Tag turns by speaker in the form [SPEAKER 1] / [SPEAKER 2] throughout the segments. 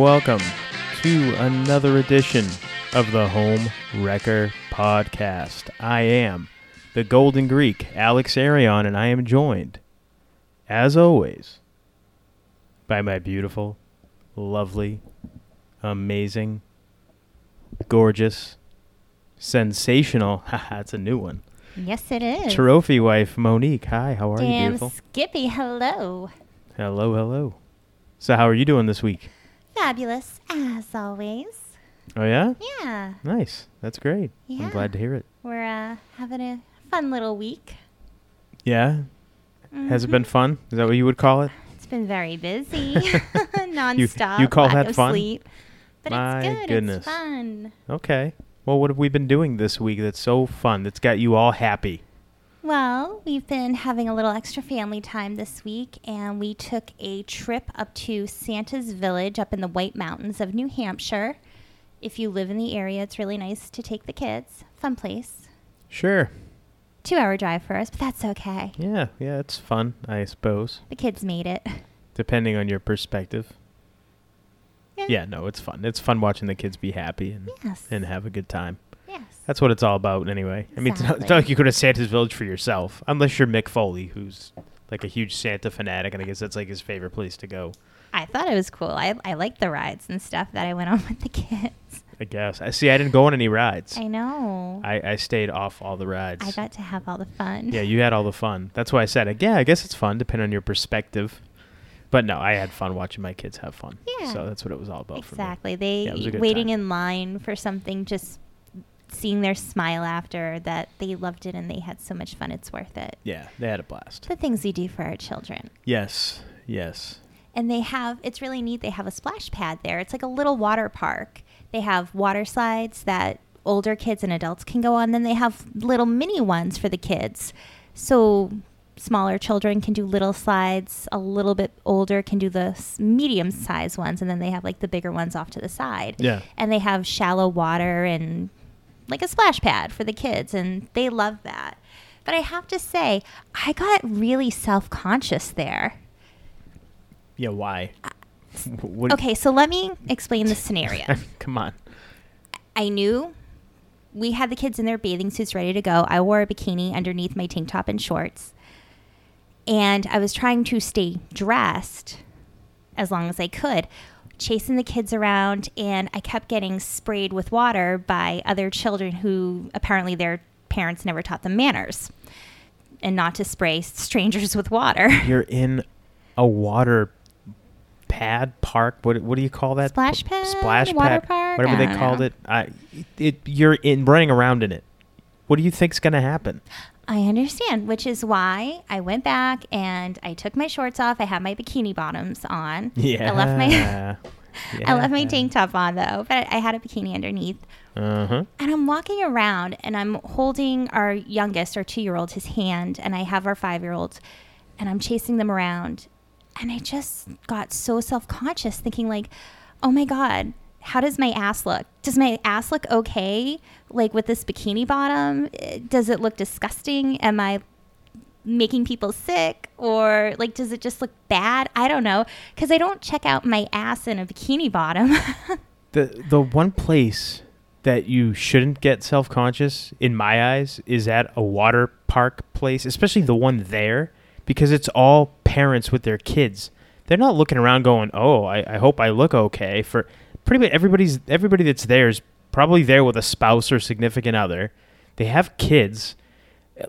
[SPEAKER 1] welcome to another edition of the Home Wrecker Podcast. I am the Golden Greek, Alex Arion, and I am joined, as always, by my beautiful, lovely, amazing, gorgeous, sensational, that's a new one,
[SPEAKER 2] Yes, it is.
[SPEAKER 1] trophy wife, Monique. Hi, how are you, beautiful?
[SPEAKER 2] Skippy, hello.
[SPEAKER 1] Hello, hello. So, how are you doing this week?
[SPEAKER 2] Fabulous, as always.
[SPEAKER 1] Oh, yeah?
[SPEAKER 2] Yeah,
[SPEAKER 1] Nice. That's great.
[SPEAKER 2] Yeah.
[SPEAKER 1] I'm glad to hear it.
[SPEAKER 2] we're uh, having a fun little week.
[SPEAKER 1] Yeah? Has it
[SPEAKER 2] Mhm.
[SPEAKER 1] been fun? Is that what you would call it?
[SPEAKER 2] It's been very busy, nonstop.
[SPEAKER 1] you call
[SPEAKER 2] lack
[SPEAKER 1] that fun?
[SPEAKER 2] Sleep. But
[SPEAKER 1] My
[SPEAKER 2] it's good.
[SPEAKER 1] goodness.
[SPEAKER 2] It's fun.
[SPEAKER 1] Okay. Well, what have we been doing this week that's so fun, that's got you all happy?
[SPEAKER 2] Well, we've been having a little extra family time this week, and we took a trip up to Santa's Village up in the White Mountains of New Hampshire. If you live in the area, it's really nice to take the kids. Fun place.
[SPEAKER 1] Sure.
[SPEAKER 2] Two hour drive for us, but that's okay.
[SPEAKER 1] Yeah, yeah, it's fun, I suppose,
[SPEAKER 2] The kids made it.
[SPEAKER 1] depending on your perspective. Yeah, no, it's fun. It's fun watching the kids be happy and,
[SPEAKER 2] Yes.
[SPEAKER 1] and have a good time. That's what it's all about, anyway. I mean, it's not, it's not like you go to Santa's Village for yourself, unless you're Mick Foley, who's like a huge Santa fanatic, and I guess that's like his favorite place to go.
[SPEAKER 2] I thought it was cool. I, I liked the rides and stuff that I went on with the kids.
[SPEAKER 1] I guess. I see. I didn't go on any rides.
[SPEAKER 2] I know.
[SPEAKER 1] I, I stayed off all the rides.
[SPEAKER 2] I got to have all the fun.
[SPEAKER 1] yeah, you had all the fun. That's why I said, yeah, I guess it's fun, depending on your perspective. But no, I had fun watching my kids have fun.
[SPEAKER 2] Yeah.
[SPEAKER 1] So that's what it was all about for me.
[SPEAKER 2] Exactly. They
[SPEAKER 1] Yeah, it was a good
[SPEAKER 2] waiting
[SPEAKER 1] time.
[SPEAKER 2] in line for something, just seeing their smile after that they loved it and they had so much fun. It's worth it.
[SPEAKER 1] Yeah, they had a blast.
[SPEAKER 2] The things we do for our children.
[SPEAKER 1] Yes, yes.
[SPEAKER 2] And they have, it's really neat. They have a splash pad there. It's like a little water park. They have water slides that older kids and adults can go on. Then they have little mini ones for the kids. So smaller children can do little slides. A little bit older can do the medium size ones. And then they have like the bigger ones off to the side.
[SPEAKER 1] Yeah.
[SPEAKER 2] And they have shallow water and like a splash pad for the kids. And they love that. But I have to say, I got really self conscious there.
[SPEAKER 1] Yeah, why? Uh, what,
[SPEAKER 2] Okay, so let me explain the scenario.
[SPEAKER 1] Come on.
[SPEAKER 2] I knew we had the kids in their bathing suits ready to go. I wore a bikini underneath my tank top and shorts. And I was trying to stay dressed as long as I could, chasing the kids around. And I kept getting sprayed with water by other children who apparently their parents never taught them manners and not to spray strangers with water.
[SPEAKER 1] You're in a water pad park. What what do you call that?
[SPEAKER 2] Splash pad?
[SPEAKER 1] Splash
[SPEAKER 2] Water
[SPEAKER 1] pad.
[SPEAKER 2] park?
[SPEAKER 1] Whatever they
[SPEAKER 2] don't
[SPEAKER 1] called
[SPEAKER 2] know.
[SPEAKER 1] it. I it you're in running around in it. What do you think's gonna happen?
[SPEAKER 2] I understand, which is why I went back and I took my shorts off. I had my bikini bottoms on.
[SPEAKER 1] Yeah.
[SPEAKER 2] I left my I left my tank top on though, but I had a bikini underneath.
[SPEAKER 1] Uh huh.
[SPEAKER 2] And I'm walking around and I'm holding our youngest, our two year old, his hand, and I have our five year old, and I'm chasing them around. And I just got so self conscious, thinking, like, oh my God, how does my ass look? Does my ass look okay? Like with this bikini bottom? Does it look disgusting? Am I making people sick or like does it just look bad i don't know because i don't check out my ass in a bikini bottom
[SPEAKER 1] The the one place that you shouldn't get self conscious in my eyes is at a water park place, especially the one there, because it's all parents with their kids. They're not looking around going, "Oh, I, I hope I look okay." For pretty much everybody's everybody that's there is probably there with a spouse or significant other. They have kids.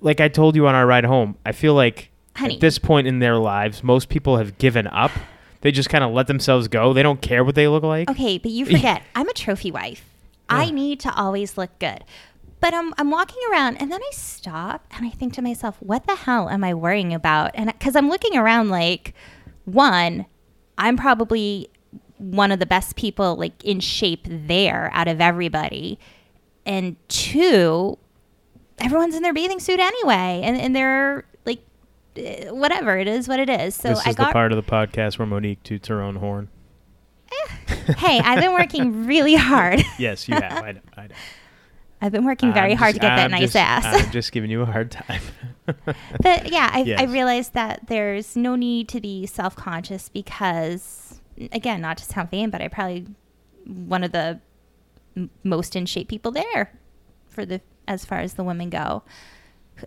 [SPEAKER 1] Like I told you on our ride home, I feel like
[SPEAKER 2] Honey.
[SPEAKER 1] at this point in their lives, most people have given up. They just kind of let themselves go. They don't care what they look like.
[SPEAKER 2] Okay, but you forget, I'm a trophy wife. I need to always look good. But I'm, I'm walking around and then I stop and I think to myself, what the hell am I worrying about? And because I'm looking around like, one, I'm probably one of the best people like in shape there out of everybody. and two, everyone's in their bathing suit anyway, and and they're like, eh, whatever it is, what it is. So
[SPEAKER 1] this
[SPEAKER 2] I
[SPEAKER 1] is the
[SPEAKER 2] got.
[SPEAKER 1] part of the podcast where Monique toots her own horn.
[SPEAKER 2] hey, I've been working really hard.
[SPEAKER 1] Yes, you have. I know. I know.
[SPEAKER 2] I've been working very
[SPEAKER 1] I'm
[SPEAKER 2] hard
[SPEAKER 1] just-
[SPEAKER 2] to get that
[SPEAKER 1] I'm
[SPEAKER 2] nice
[SPEAKER 1] just-
[SPEAKER 2] ass.
[SPEAKER 1] I'm just giving you a hard time.
[SPEAKER 2] but yeah, I, I realized that there's no need to be self conscious because, again, not to sound vain, but I probably one of the m- most in shape people there for the as far as the women go,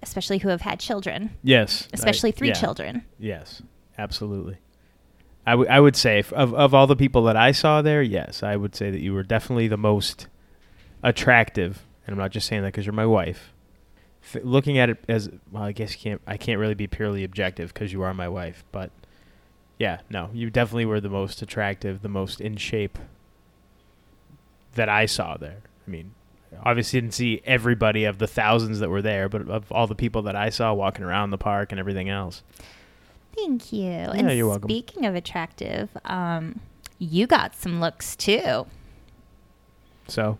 [SPEAKER 2] especially who have had children,
[SPEAKER 1] yes.
[SPEAKER 2] Especially three
[SPEAKER 1] yeah.
[SPEAKER 2] children.
[SPEAKER 1] Yes, absolutely. I, w- I would say f- of of all the people that I saw there, yes, I would say that you were definitely the most attractive, and I'm not just saying that because you're my wife. F- looking at it as well, I guess you can't I can't really be purely objective because you are my wife, but yeah, no, you definitely were the most attractive, the most in shape that I saw there. I mean, obviously didn't see everybody of the thousands that were there, but of all the people that I saw walking around the park and everything else.
[SPEAKER 2] Thank you. and
[SPEAKER 1] you're welcome.
[SPEAKER 2] Speaking of attractive, um, you got some looks too.
[SPEAKER 1] So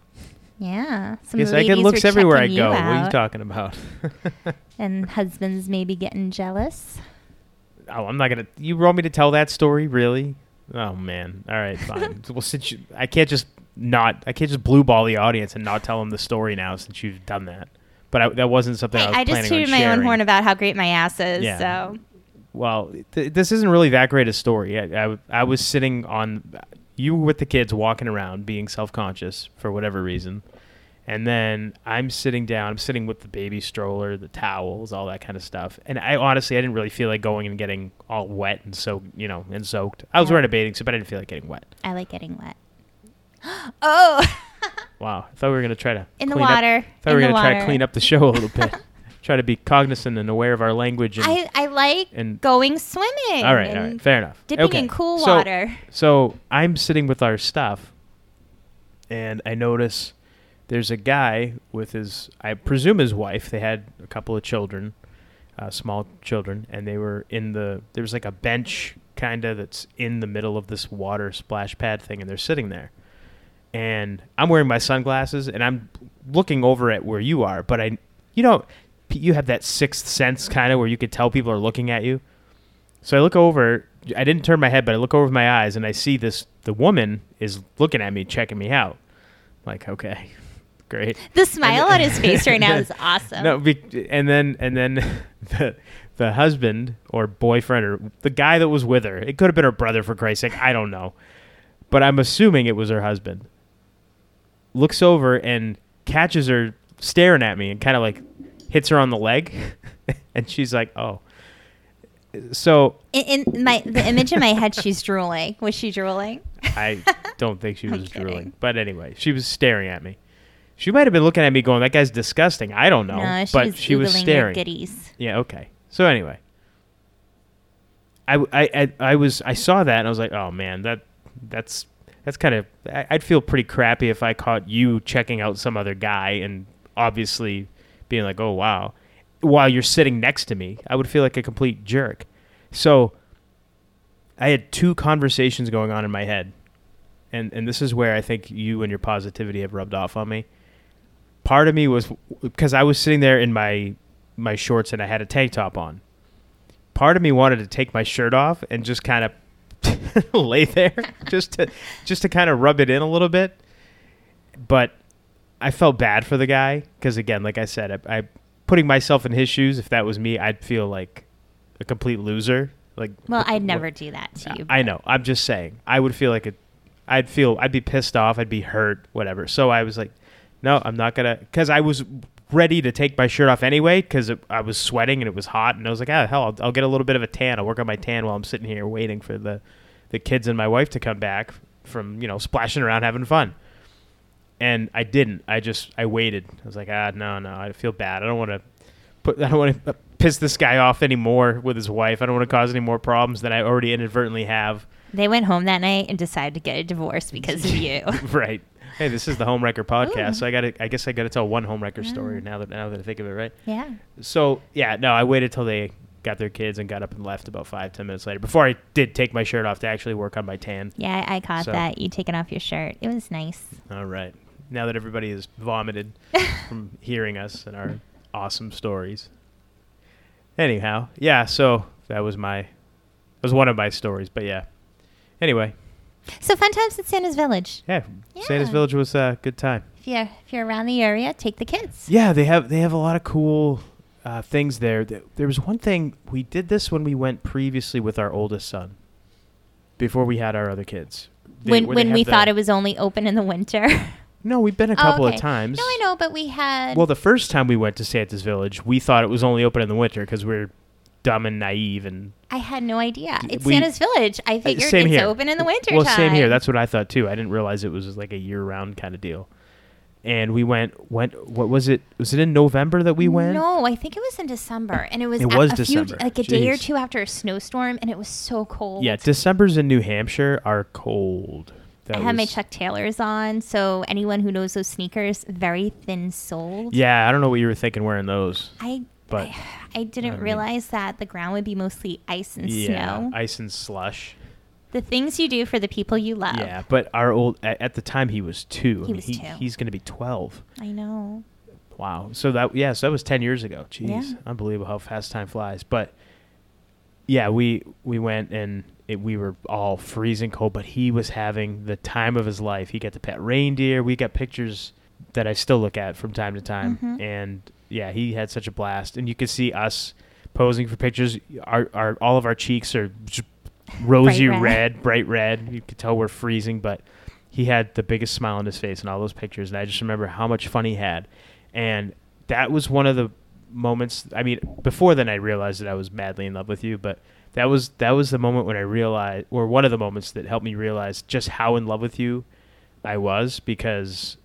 [SPEAKER 2] Yeah, some
[SPEAKER 1] Yes, I get looks everywhere I go. What are you talking about?
[SPEAKER 2] And husbands maybe getting jealous.
[SPEAKER 1] oh, I'm not gonna. You want me to tell that story? Really? Oh man. All right, fine. well, since you, I can't just not, I can't just blue ball the audience and not tell them the story now since you've done that. But I, that wasn't something I
[SPEAKER 2] Hey,
[SPEAKER 1] was
[SPEAKER 2] I just tooted my own horn about how great my ass is.
[SPEAKER 1] Yeah.
[SPEAKER 2] So
[SPEAKER 1] well, th- this isn't really that great a story. I, I, I was sitting on, you were with the kids walking around being self conscious for whatever reason. And then I'm sitting down, I'm sitting with the baby stroller, the towels, all that kind of stuff. And I honestly, I didn't really feel like going and getting all wet and so, you know, and soaked. I was
[SPEAKER 2] Yeah.
[SPEAKER 1] wearing a bathing suit, but I didn't feel like getting wet.
[SPEAKER 2] I like getting wet. oh,
[SPEAKER 1] Wow. I thought we were going to try to
[SPEAKER 2] in the
[SPEAKER 1] clean up-
[SPEAKER 2] water.
[SPEAKER 1] I thought
[SPEAKER 2] in
[SPEAKER 1] we were going to try to clean up the show a little bit. try to be cognizant and aware of our language and,
[SPEAKER 2] I, I like
[SPEAKER 1] and
[SPEAKER 2] going swimming.
[SPEAKER 1] all right, all right, fair enough.
[SPEAKER 2] Dipping
[SPEAKER 1] Okay.
[SPEAKER 2] in cool
[SPEAKER 1] So-
[SPEAKER 2] water.
[SPEAKER 1] So I'm sitting with our stuff, and I notice there's a guy with his, I presume his wife. They had a couple of children, uh, small children, and they were in the. There was like a bench kind of that's in the middle of this water splash pad thing, and they're sitting there. And I'm wearing my sunglasses, and I'm looking over at where you are, but I, you know, you have that sixth sense kind of where you could tell people are looking at you. So I look over. I didn't turn my head, but I look over my eyes, and I see this. The woman is looking at me, checking me out. like, okay, great.
[SPEAKER 2] The smile on his face right now is awesome.
[SPEAKER 1] No, be, and then and then the the husband or boyfriend or the guy that was with her. It could have been her brother for Christ's sake. I don't know, but I'm assuming it was her husband. Looks over and catches her staring at me and kind of like hits her on the leg, and she's like, "Oh." So
[SPEAKER 2] In, in my the image in my head, she's drooling. Was she drooling?
[SPEAKER 1] I don't think she was drooling. But anyway, she was staring at me. She might have been looking at me going, that guy's disgusting. I don't know.
[SPEAKER 2] No, she
[SPEAKER 1] but
[SPEAKER 2] was
[SPEAKER 1] she was staring.
[SPEAKER 2] goodies.
[SPEAKER 1] Yeah, okay. So anyway. I, I, I, I was I saw that and I was like, oh man, that that's that's kind of I'd feel pretty crappy if I caught you checking out some other guy and obviously being like, oh wow, while you're sitting next to me, I would feel like a complete jerk. So I had two conversations going on in my head, and and this is where I think you and your positivity have rubbed off on me. Part of me was because I was sitting there in my my shorts and I had a tank top on. Part of me wanted to take my shirt off and just kind of lay there, just to just to kind of rub it in a little bit. But I felt bad for the guy because again, like I said, I, I putting myself in his shoes. If that was me, I'd feel like a complete loser. Like,
[SPEAKER 2] Well, I'd
[SPEAKER 1] what-
[SPEAKER 2] never do that to you.
[SPEAKER 1] I know. I'm just saying. I would feel like a, I'd feel. I'd be pissed off. I'd be hurt. Whatever. So I was like, no, I'm not gonna. Because I was ready to take my shirt off anyway because I was sweating and it was hot. And I was like, ah, hell, I'll, I'll get a little bit of a tan. I'll work on my tan while I'm sitting here waiting for the, the kids and my wife to come back from you know splashing around having fun. And I didn't. I just I waited. I was like, ah, no, no. I feel bad. I don't want to put. I don't want to piss this guy off anymore with his wife. I don't want to cause any more problems than I already inadvertently have.
[SPEAKER 2] They went home that night and decided to get a divorce because of you.
[SPEAKER 1] right. Hey, this is the homewrecker podcast,
[SPEAKER 2] Ooh.
[SPEAKER 1] so I got to. I guess I got to tell one homewrecker story now that now that I think of it. Right.
[SPEAKER 2] yeah.
[SPEAKER 1] So yeah, no, I waited till they got their kids and got up and left about five ten minutes later before I did take my shirt off to actually work on my tan.
[SPEAKER 2] Yeah, I, caught
[SPEAKER 1] So-
[SPEAKER 2] that. You taking off your shirt. It was nice.
[SPEAKER 1] All right. now that everybody has vomited from hearing us and our awesome stories. Anyhow, yeah. So that was my that was one of my stories, but yeah. Anyway,
[SPEAKER 2] So fun times at Santa's Village.
[SPEAKER 1] yeah, Santa's Village was a good time.
[SPEAKER 2] If you're if you're around the area, take the kids.
[SPEAKER 1] Yeah, they have they have a lot of cool uh, things there. There was one thing we did this when we went previously with our oldest son, before we had our other kids. They-
[SPEAKER 2] when when we
[SPEAKER 1] the-
[SPEAKER 2] thought it was only open in the winter.
[SPEAKER 1] no, we've been a
[SPEAKER 2] Oh,
[SPEAKER 1] couple
[SPEAKER 2] okay.
[SPEAKER 1] of times.
[SPEAKER 2] no, I know, but we had.
[SPEAKER 1] Well, the first time we went to Santa's Village, we thought it was only open in the winter because we're dumb and naive and
[SPEAKER 2] I had no idea. It's
[SPEAKER 1] we-
[SPEAKER 2] Santa's Village. I
[SPEAKER 1] Uh,
[SPEAKER 2] figured it's
[SPEAKER 1] here.
[SPEAKER 2] open in the winter
[SPEAKER 1] well,
[SPEAKER 2] time.
[SPEAKER 1] same here. That's what I thought too. I didn't realize it was like a year-round kind of deal. And we went. Went. What was it? Was it in November that we went?
[SPEAKER 2] No, I think it was in December, and it was
[SPEAKER 1] It
[SPEAKER 2] a-
[SPEAKER 1] was
[SPEAKER 2] a
[SPEAKER 1] December.
[SPEAKER 2] few like a day or two after a snowstorm, and it was so cold.
[SPEAKER 1] Yeah, December's in New Hampshire are cold. That
[SPEAKER 2] I had my Chuck Taylors on, so anyone who knows those sneakers, very thin soled.
[SPEAKER 1] Yeah, I don't know what you were thinking wearing those,
[SPEAKER 2] I
[SPEAKER 1] but
[SPEAKER 2] I, I didn't
[SPEAKER 1] I mean-
[SPEAKER 2] realize that the ground would be mostly ice and
[SPEAKER 1] yeah,
[SPEAKER 2] snow.
[SPEAKER 1] ice and slush.
[SPEAKER 2] The things you do for the people you love.
[SPEAKER 1] Yeah, but our old at, at the time he was two. I
[SPEAKER 2] He
[SPEAKER 1] mean,
[SPEAKER 2] was
[SPEAKER 1] he,
[SPEAKER 2] two.
[SPEAKER 1] He's going to be twelve.
[SPEAKER 2] I know.
[SPEAKER 1] Wow. So that yeah, so that was ten years ago. Jeez,
[SPEAKER 2] Yeah.
[SPEAKER 1] unbelievable how fast time flies. But yeah, we we went and it, we were all freezing cold, but he was having the time of his life. He got to pet reindeer. We got pictures that I still look at from time to time,
[SPEAKER 2] Mhm.
[SPEAKER 1] and yeah, he had such a blast. And you could see us posing for pictures. Our our all of our cheeks are just rosy
[SPEAKER 2] Bright red.
[SPEAKER 1] bright red. You could tell we're freezing, but he had the biggest smile on his face in all those pictures, and I just remember how much fun he had. And that was one of the moments. I mean, before then, I realized that I was madly in love with you, but that was that was the moment when I realized, or one of the moments that helped me realize just how in love with you I was, because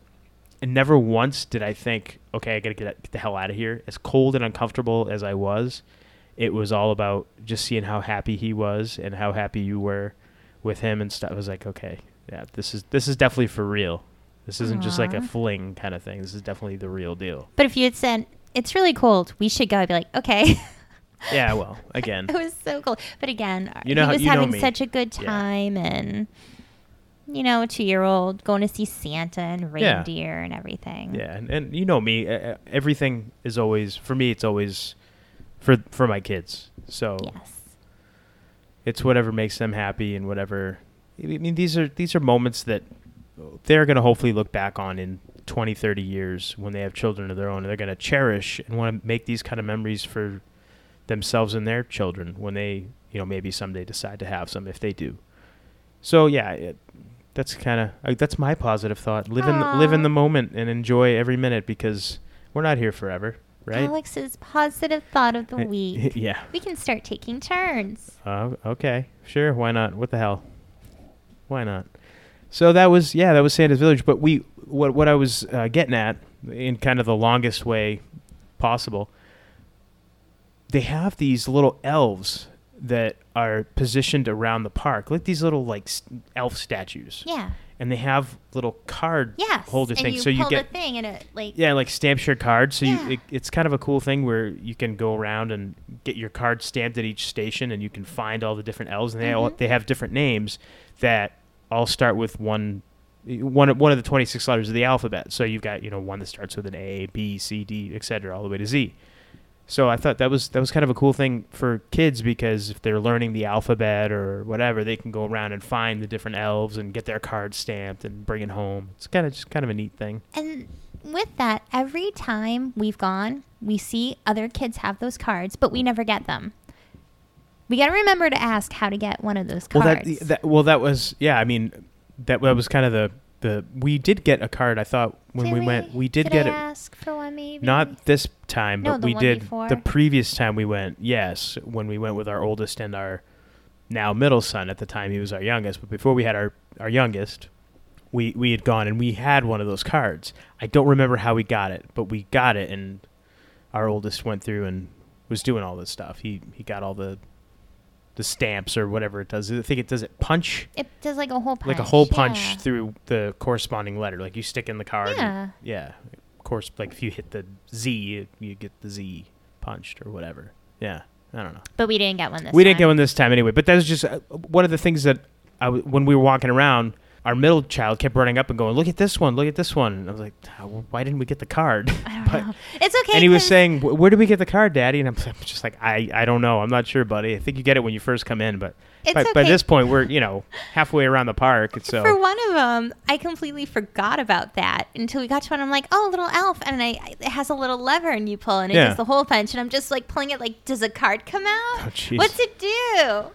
[SPEAKER 1] and never once did I think, okay, I gotta get, get the hell out of here. As cold and uncomfortable as I was, it was all about just seeing how happy he was and how happy you were with him and stuff. I was like, okay, yeah, this is this is definitely for real. This isn't just like a fling kind of thing. This is definitely the real deal.
[SPEAKER 2] But if you had said it's really cold, we should go, I'd be like, okay.
[SPEAKER 1] Yeah, well, again,
[SPEAKER 2] it was so cold. But again,
[SPEAKER 1] You know
[SPEAKER 2] he was having such a good
[SPEAKER 1] Yeah.
[SPEAKER 2] time, and you know, a two-year-old going to see Santa and
[SPEAKER 1] Yeah.
[SPEAKER 2] reindeer and everything.
[SPEAKER 1] yeah, and, and you know me, uh, uh, everything is always for me. It's always for for my kids. So
[SPEAKER 2] Yes.
[SPEAKER 1] it's whatever makes them happy and whatever. I mean, these are these are moments that they're going to hopefully look back on in 20, 30 years when they have children of their own. And they're going to cherish and want to make these kind of memories for themselves and their children when they, you know, maybe someday decide to have some if they do. So yeah, it, that's kind of uh, that's my positive thought. Live in the, live in the moment and enjoy every minute because we're not here forever, right?
[SPEAKER 2] Alex's positive thought of the
[SPEAKER 1] Uh,
[SPEAKER 2] week.
[SPEAKER 1] yeah.
[SPEAKER 2] we can start taking turns.
[SPEAKER 1] Uh, okay, sure. Why not? What the hell? Why not? So that was yeah, that was Santa's Village. But we what what I was uh, getting at in kind of the longest way possible. They have these little elves that are positioned around the park, like these little like elf statues,
[SPEAKER 2] Yeah.
[SPEAKER 1] And they have little card
[SPEAKER 2] Yes.
[SPEAKER 1] holder
[SPEAKER 2] and
[SPEAKER 1] things.
[SPEAKER 2] You
[SPEAKER 1] so you get
[SPEAKER 2] the thing and it like
[SPEAKER 1] yeah, like stamp your card. So
[SPEAKER 2] Yeah.
[SPEAKER 1] you, it, it's kind of a cool thing where you can go around and get your card stamped at each station, and you can find all the different L's, and they all
[SPEAKER 2] Mhm.
[SPEAKER 1] they have different names that all start with one. One of, one of the 26 letters of the alphabet. So you've got, you know, one that starts with an A, B, C, D, etc., all the way to Z. So I thought that was that was kind of a cool thing for kids because if they're learning the alphabet or whatever, they can go around and find the different elves and get their cards stamped and bring it home. It's kind of just kind of a neat thing.
[SPEAKER 2] And with that, every time we've gone, we see other kids have those cards, but we never get them. We got to remember to ask how to get one of those
[SPEAKER 1] Well,
[SPEAKER 2] cards.
[SPEAKER 1] that, that well, that was yeah. I mean, that that was kind of the the we did get a card. I thought when
[SPEAKER 2] Did
[SPEAKER 1] we, went, we did,
[SPEAKER 2] did
[SPEAKER 1] get
[SPEAKER 2] I
[SPEAKER 1] it.
[SPEAKER 2] ask for one maybe?
[SPEAKER 1] Not this time,
[SPEAKER 2] No,
[SPEAKER 1] but we did
[SPEAKER 2] before.
[SPEAKER 1] the previous time we went. Yes, when we went with our oldest and our now middle son. At the time, he was our youngest. But before we had our our youngest, we we had gone and we had one of those cards. I don't remember how we got it, but we got it, and our oldest went through and was doing all this stuff. He he got all the the stamps or whatever it does. I think it does it punch
[SPEAKER 2] It does like a hole punch.
[SPEAKER 1] like a hole punch
[SPEAKER 2] yeah.
[SPEAKER 1] through the corresponding letter. Like you stick in the card. and-
[SPEAKER 2] Yeah.
[SPEAKER 1] yeah. Of course, like if you hit the Z, you, you get the Z punched or whatever. Yeah. I don't know.
[SPEAKER 2] But we didn't get one this
[SPEAKER 1] we didn't
[SPEAKER 2] time.
[SPEAKER 1] get one this time anyway. But that was just uh, one of the things that I w- when we were walking around, our middle child kept running up and going, "Look at this one! Look at this one!" And I was like, "Why didn't we get the card?"
[SPEAKER 2] I don't
[SPEAKER 1] But-
[SPEAKER 2] know. It's okay.
[SPEAKER 1] and he was saying, "Where did we get the card, Daddy?" And I'm just like, "I I don't know. I'm not sure, buddy. I think you get it when you first come in, but
[SPEAKER 2] It's
[SPEAKER 1] by, by this point, we're you know halfway around the park, so
[SPEAKER 2] For one of them, I completely forgot about that until we got to one. I'm like, oh, little elf, and I it has a little lever, and you pull, and it
[SPEAKER 1] Yeah.
[SPEAKER 2] does the hole punch, and I'm just like pulling it, like, does a card come out?
[SPEAKER 1] Oh.
[SPEAKER 2] What's it do?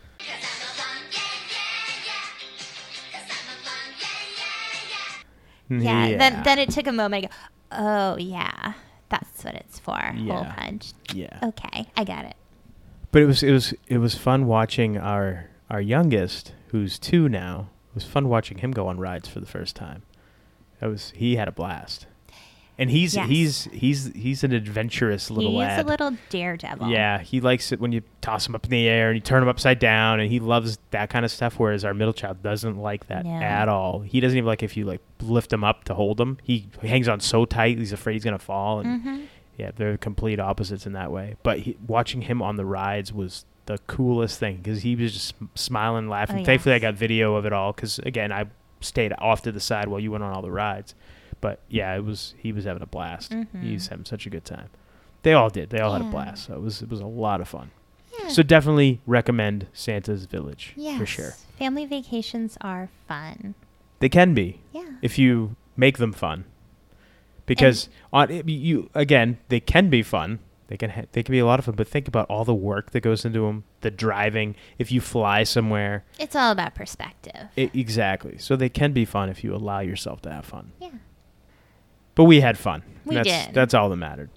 [SPEAKER 2] Mm-hmm. Yeah. Then then it took a moment. Go, oh yeah, that's what it's for. Hole
[SPEAKER 1] Yeah.
[SPEAKER 2] punch.
[SPEAKER 1] yeah.
[SPEAKER 2] Okay, I got it.
[SPEAKER 1] But it was it was it was fun watching our our youngest, who's two now. It was fun watching him go on rides for the first time. That was he had a blast, and he's
[SPEAKER 2] Yes.
[SPEAKER 1] he's he's he's an adventurous little
[SPEAKER 2] He's
[SPEAKER 1] lad.
[SPEAKER 2] a little daredevil.
[SPEAKER 1] Yeah, he likes it when you toss him up in the air and you turn him upside down, and he loves that kind of stuff. Whereas our middle child doesn't like that at all. He doesn't even like if you like lift him up to hold him. He hangs on so tight, he's afraid he's gonna fall. And
[SPEAKER 2] hmm
[SPEAKER 1] yeah, they're complete opposites in that way. But he, watching him on the rides was the coolest thing because he was just smiling, laughing.
[SPEAKER 2] Oh,
[SPEAKER 1] Thankfully, I got video of it all because again, I stayed off to the side while you went on all the rides. But yeah, it was he was having a blast.
[SPEAKER 2] Mhm.
[SPEAKER 1] He was having such a good time. They all did. They all had a blast. So it was it was a lot of fun.
[SPEAKER 2] Yeah.
[SPEAKER 1] So definitely recommend Santa's Village
[SPEAKER 2] yes.
[SPEAKER 1] for sure.
[SPEAKER 2] Family vacations are fun.
[SPEAKER 1] They can be
[SPEAKER 2] Yeah.
[SPEAKER 1] if you make them fun. Because on you again, they can be fun. They can ha- they can be a lot of fun, but think about all the work that goes into them, the driving. If you fly somewhere,
[SPEAKER 2] It's all about perspective.
[SPEAKER 1] i exactly. So they can be fun if you allow yourself to have fun.
[SPEAKER 2] Yeah.
[SPEAKER 1] But we had fun.
[SPEAKER 2] We
[SPEAKER 1] that's,
[SPEAKER 2] did.
[SPEAKER 1] That's all that mattered.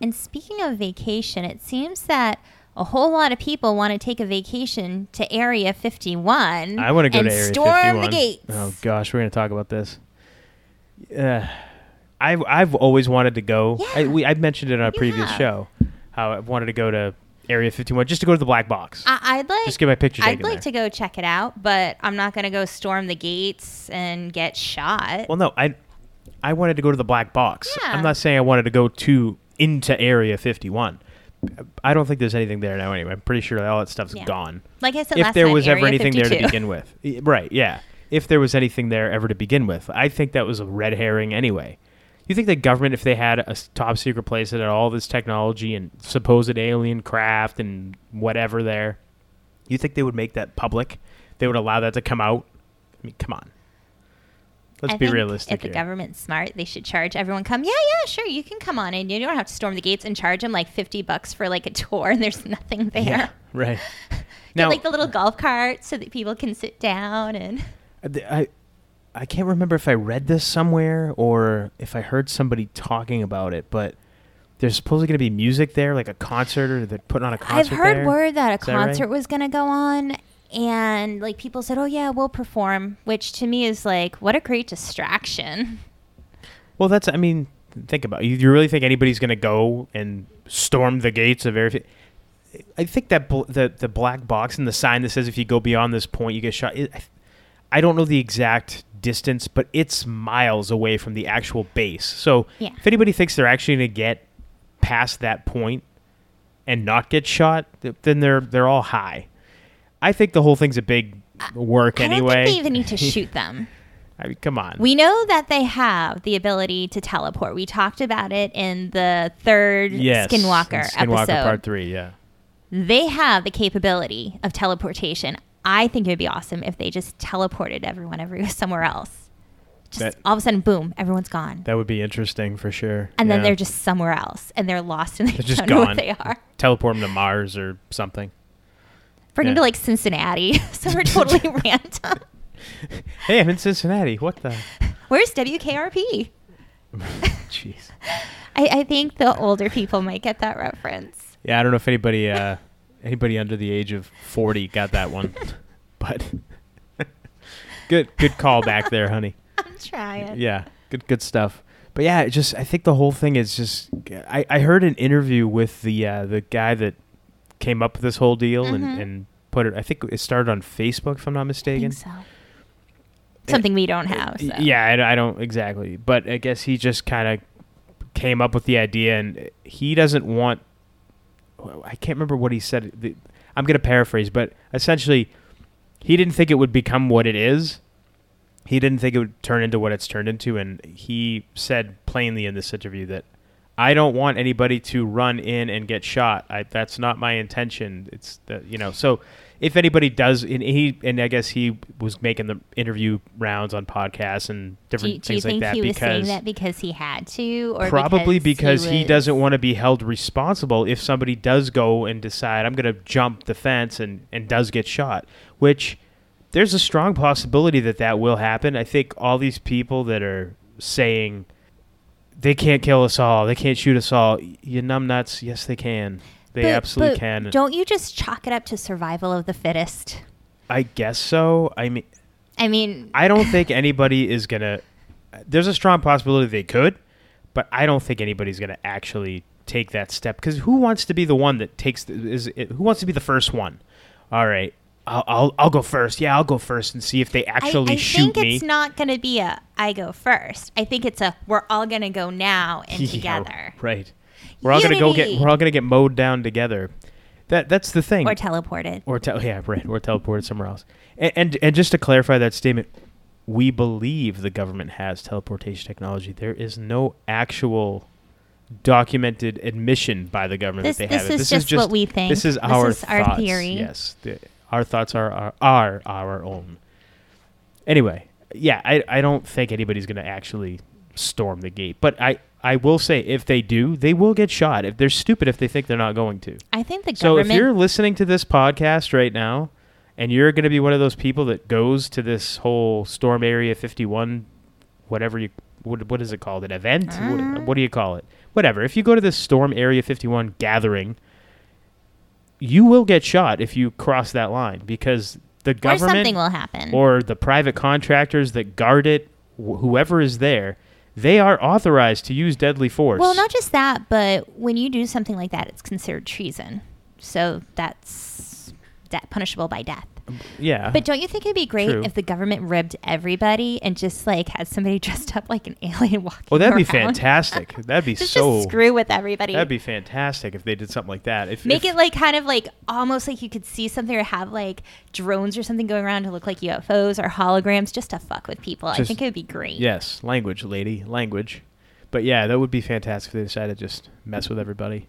[SPEAKER 2] And speaking of vacation, it seems that a whole lot of people want to take a vacation to Area 51.
[SPEAKER 1] I want to go
[SPEAKER 2] and
[SPEAKER 1] to Area
[SPEAKER 2] storm
[SPEAKER 1] 51.
[SPEAKER 2] the gates.
[SPEAKER 1] Oh gosh, we're gonna talk about this. Uh, I've I've always wanted to go. I,
[SPEAKER 2] Yeah.
[SPEAKER 1] we I mentioned it on a previous
[SPEAKER 2] have.
[SPEAKER 1] show how I wanted to go to Area 51 just to go to the black box.
[SPEAKER 2] I, I'd like.
[SPEAKER 1] just get my picture
[SPEAKER 2] I'd like
[SPEAKER 1] there.
[SPEAKER 2] to go check it out, but I'm not going to go storm the gates and get shot.
[SPEAKER 1] Well, no, I I wanted to go to the black box.
[SPEAKER 2] Yeah.
[SPEAKER 1] I'm not saying I wanted to go to into Area 51. I don't think there's anything there now anyway. I'm pretty sure all that stuff's
[SPEAKER 2] Yeah.
[SPEAKER 1] gone.
[SPEAKER 2] like I said
[SPEAKER 1] if
[SPEAKER 2] last
[SPEAKER 1] there
[SPEAKER 2] time,
[SPEAKER 1] was ever anything there to begin with. Right, yeah. If there was anything there ever to begin with. I think that was a red herring anyway. You think the government, if they had a top secret place that had all this technology and supposed alien craft and whatever there, you think they would make that public? They would allow that to come out? I mean, come on. Let's
[SPEAKER 2] I
[SPEAKER 1] be realistic
[SPEAKER 2] If the
[SPEAKER 1] here.
[SPEAKER 2] government's smart, they should charge everyone. Come, yeah, yeah, sure, you can come on in. You don't have to storm the gates and charge them like fifty bucks for like a tour, and there's nothing there.
[SPEAKER 1] Yeah, right.
[SPEAKER 2] Get
[SPEAKER 1] now,
[SPEAKER 2] like the little golf cart so that people can sit down and.
[SPEAKER 1] I I can't remember if I read this somewhere or if I heard somebody talking about it, but there's supposedly going to be music there, like a concert, or they're putting on a
[SPEAKER 2] I've
[SPEAKER 1] concert.
[SPEAKER 2] heard
[SPEAKER 1] there.
[SPEAKER 2] word that a
[SPEAKER 1] Is that right?
[SPEAKER 2] concert was going to go on, and like people said, "Oh yeah, we'll perform," which to me is like, what a great distraction.
[SPEAKER 1] Well, that's. I mean, think about. it. You, you really think anybody's going to go and storm the gates of everything? I think that bl- the the black box and the sign that says if you go beyond this point, you get shot. It, I, I don't know the exact distance, but it's miles away from the actual base. So
[SPEAKER 2] Yeah.
[SPEAKER 1] if anybody thinks they're actually going to get past that point and not get shot, then they're they're all high. I think the whole thing's a big work
[SPEAKER 2] I don't
[SPEAKER 1] anyway.
[SPEAKER 2] think they even need to shoot them.
[SPEAKER 1] I mean, come on.
[SPEAKER 2] We know that they have the ability to teleport. We talked about it in the third
[SPEAKER 1] yes,
[SPEAKER 2] Skinwalker,
[SPEAKER 1] Skinwalker
[SPEAKER 2] episode.
[SPEAKER 1] Part Three. Yeah.
[SPEAKER 2] They have the capability of teleportation. I think it would be awesome if they just teleported everyone every somewhere else. Just
[SPEAKER 1] That-
[SPEAKER 2] all of a sudden, boom, everyone's gone.
[SPEAKER 1] That would be interesting for sure.
[SPEAKER 2] and then they're just somewhere else and they're lost and they
[SPEAKER 1] They're just gone.
[SPEAKER 2] they are.
[SPEAKER 1] teleport them to Mars or something.
[SPEAKER 2] Bring
[SPEAKER 1] Yeah.
[SPEAKER 2] them to like Cincinnati. so we're totally random.
[SPEAKER 1] Hey, I'm in Cincinnati. What the?
[SPEAKER 2] Where's WKRP?
[SPEAKER 1] Jeez.
[SPEAKER 2] I, I think the older people might get that reference.
[SPEAKER 1] Yeah, I don't know if anybody uh, anybody under the age of forty got that one, but good good call back there, honey.
[SPEAKER 2] I'm trying.
[SPEAKER 1] Yeah, good good stuff. But yeah, it just I think the whole thing is just I, I heard an interview with the uh, the guy that came up with this whole deal
[SPEAKER 2] Mhm.
[SPEAKER 1] and, and put it. I think it started on Facebook, if I'm not mistaken.
[SPEAKER 2] so. Something we don't have. So.
[SPEAKER 1] Yeah, I, I don't exactly, but I guess he just kind of came up with the idea, and he doesn't want. I can't remember what he said. The- I'm going to paraphrase, but essentially, he didn't think it would become what it is, he didn't think it would turn into what it's turned into, and he said plainly in this interview that I don't want anybody to run in and get shot. I, that's not my intention. It's the, you know so if anybody does, and he and I guess he was making the interview rounds on podcasts and
[SPEAKER 2] Do
[SPEAKER 1] different
[SPEAKER 2] do you
[SPEAKER 1] things like
[SPEAKER 2] think
[SPEAKER 1] that
[SPEAKER 2] he was saying
[SPEAKER 1] because
[SPEAKER 2] that because he had to, or
[SPEAKER 1] probably because, he,
[SPEAKER 2] was-
[SPEAKER 1] doesn't want to be held responsible if somebody does go and decide I'm going to jump the fence and and does get shot, which there's a strong possibility that that will happen. I think all these people that are saying they can't kill us all, they can't shoot us all, you numbnuts, yes they can. They
[SPEAKER 2] But-
[SPEAKER 1] absolutely
[SPEAKER 2] but
[SPEAKER 1] can.
[SPEAKER 2] Don't you just chalk it up to survival of the fittest?
[SPEAKER 1] I guess so. I mean
[SPEAKER 2] I mean,
[SPEAKER 1] I don't think anybody is gonna. There's a strong possibility they could, but I don't think anybody's gonna actually take that step because who wants to be the one that takes the, is it, who wants to be the first one? All right, I'll, I'll I'll go first. Yeah, I'll go first and see if they actually
[SPEAKER 2] I
[SPEAKER 1] shoot me.
[SPEAKER 2] I think it's not going to be a I go first. I think it's a we're all going to go now and
[SPEAKER 1] Yeah,
[SPEAKER 2] together
[SPEAKER 1] right? We're all gonna go get. We're all gonna get mowed down together. That that's the thing.
[SPEAKER 2] or teleported.
[SPEAKER 1] or tel- yeah, right, or teleported somewhere else. And, and and just to clarify that statement, we believe the government has teleportation technology. There is no actual documented admission by the government
[SPEAKER 2] This,
[SPEAKER 1] that they
[SPEAKER 2] this
[SPEAKER 1] have it.
[SPEAKER 2] is just, what we think.
[SPEAKER 1] This is our
[SPEAKER 2] is our theory.
[SPEAKER 1] Yes, the, our thoughts are, are are our own. Anyway, yeah, I I don't think anybody's going to actually storm the gate, but I. I will say, if they do, they will get shot. If they're stupid, if they think they're not going to.
[SPEAKER 2] I think the
[SPEAKER 1] So
[SPEAKER 2] government.
[SPEAKER 1] if you're listening to this podcast right now, and you're going to be one of those people that goes to this whole Storm Area 51, whatever you what what is it called, an event? What, mm. what do you call it? Whatever. If you go to this Storm Area 51 gathering, you will get shot if you cross that line because the government or
[SPEAKER 2] something will happen.
[SPEAKER 1] or the private contractors that guard it, wh- whoever is there, they are authorized to use deadly force.
[SPEAKER 2] well, not just that, but when you do something like that, it's considered treason. So that's that punishable by death.
[SPEAKER 1] Yeah.
[SPEAKER 2] But don't you think it'd be great
[SPEAKER 1] True.
[SPEAKER 2] if the government ribbed everybody and just like had somebody dressed up like an alien walking
[SPEAKER 1] well, that'd be
[SPEAKER 2] around?
[SPEAKER 1] fantastic. That'd be
[SPEAKER 2] Just,
[SPEAKER 1] so.
[SPEAKER 2] just screw with everybody.
[SPEAKER 1] That'd be fantastic if they did something like that. If
[SPEAKER 2] Make
[SPEAKER 1] if-
[SPEAKER 2] it like kind of like almost like you could see something or have like drones or something going around to look like UFOs or holograms just to fuck with people. I think it would be great.
[SPEAKER 1] yes, language, lady, language. But yeah, that would be fantastic if they decided to just mess with everybody.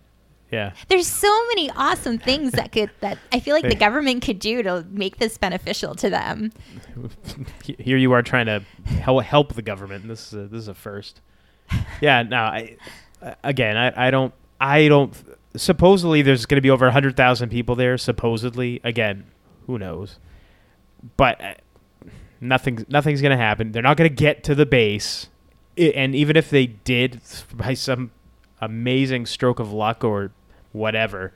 [SPEAKER 1] Yeah,
[SPEAKER 2] There's so many awesome things that could that I feel like the government could do to make this beneficial to them.
[SPEAKER 1] here you are trying to help help the government. This is a, this is a first. Yeah, no, I uh, again, I, I don't I don't. Supposedly, there's going to be over hundred thousand people there. Supposedly, again, who knows? But uh, nothing nothing's going to happen. They're not going to get to the base, and even if they did by some amazing stroke of luck or whatever,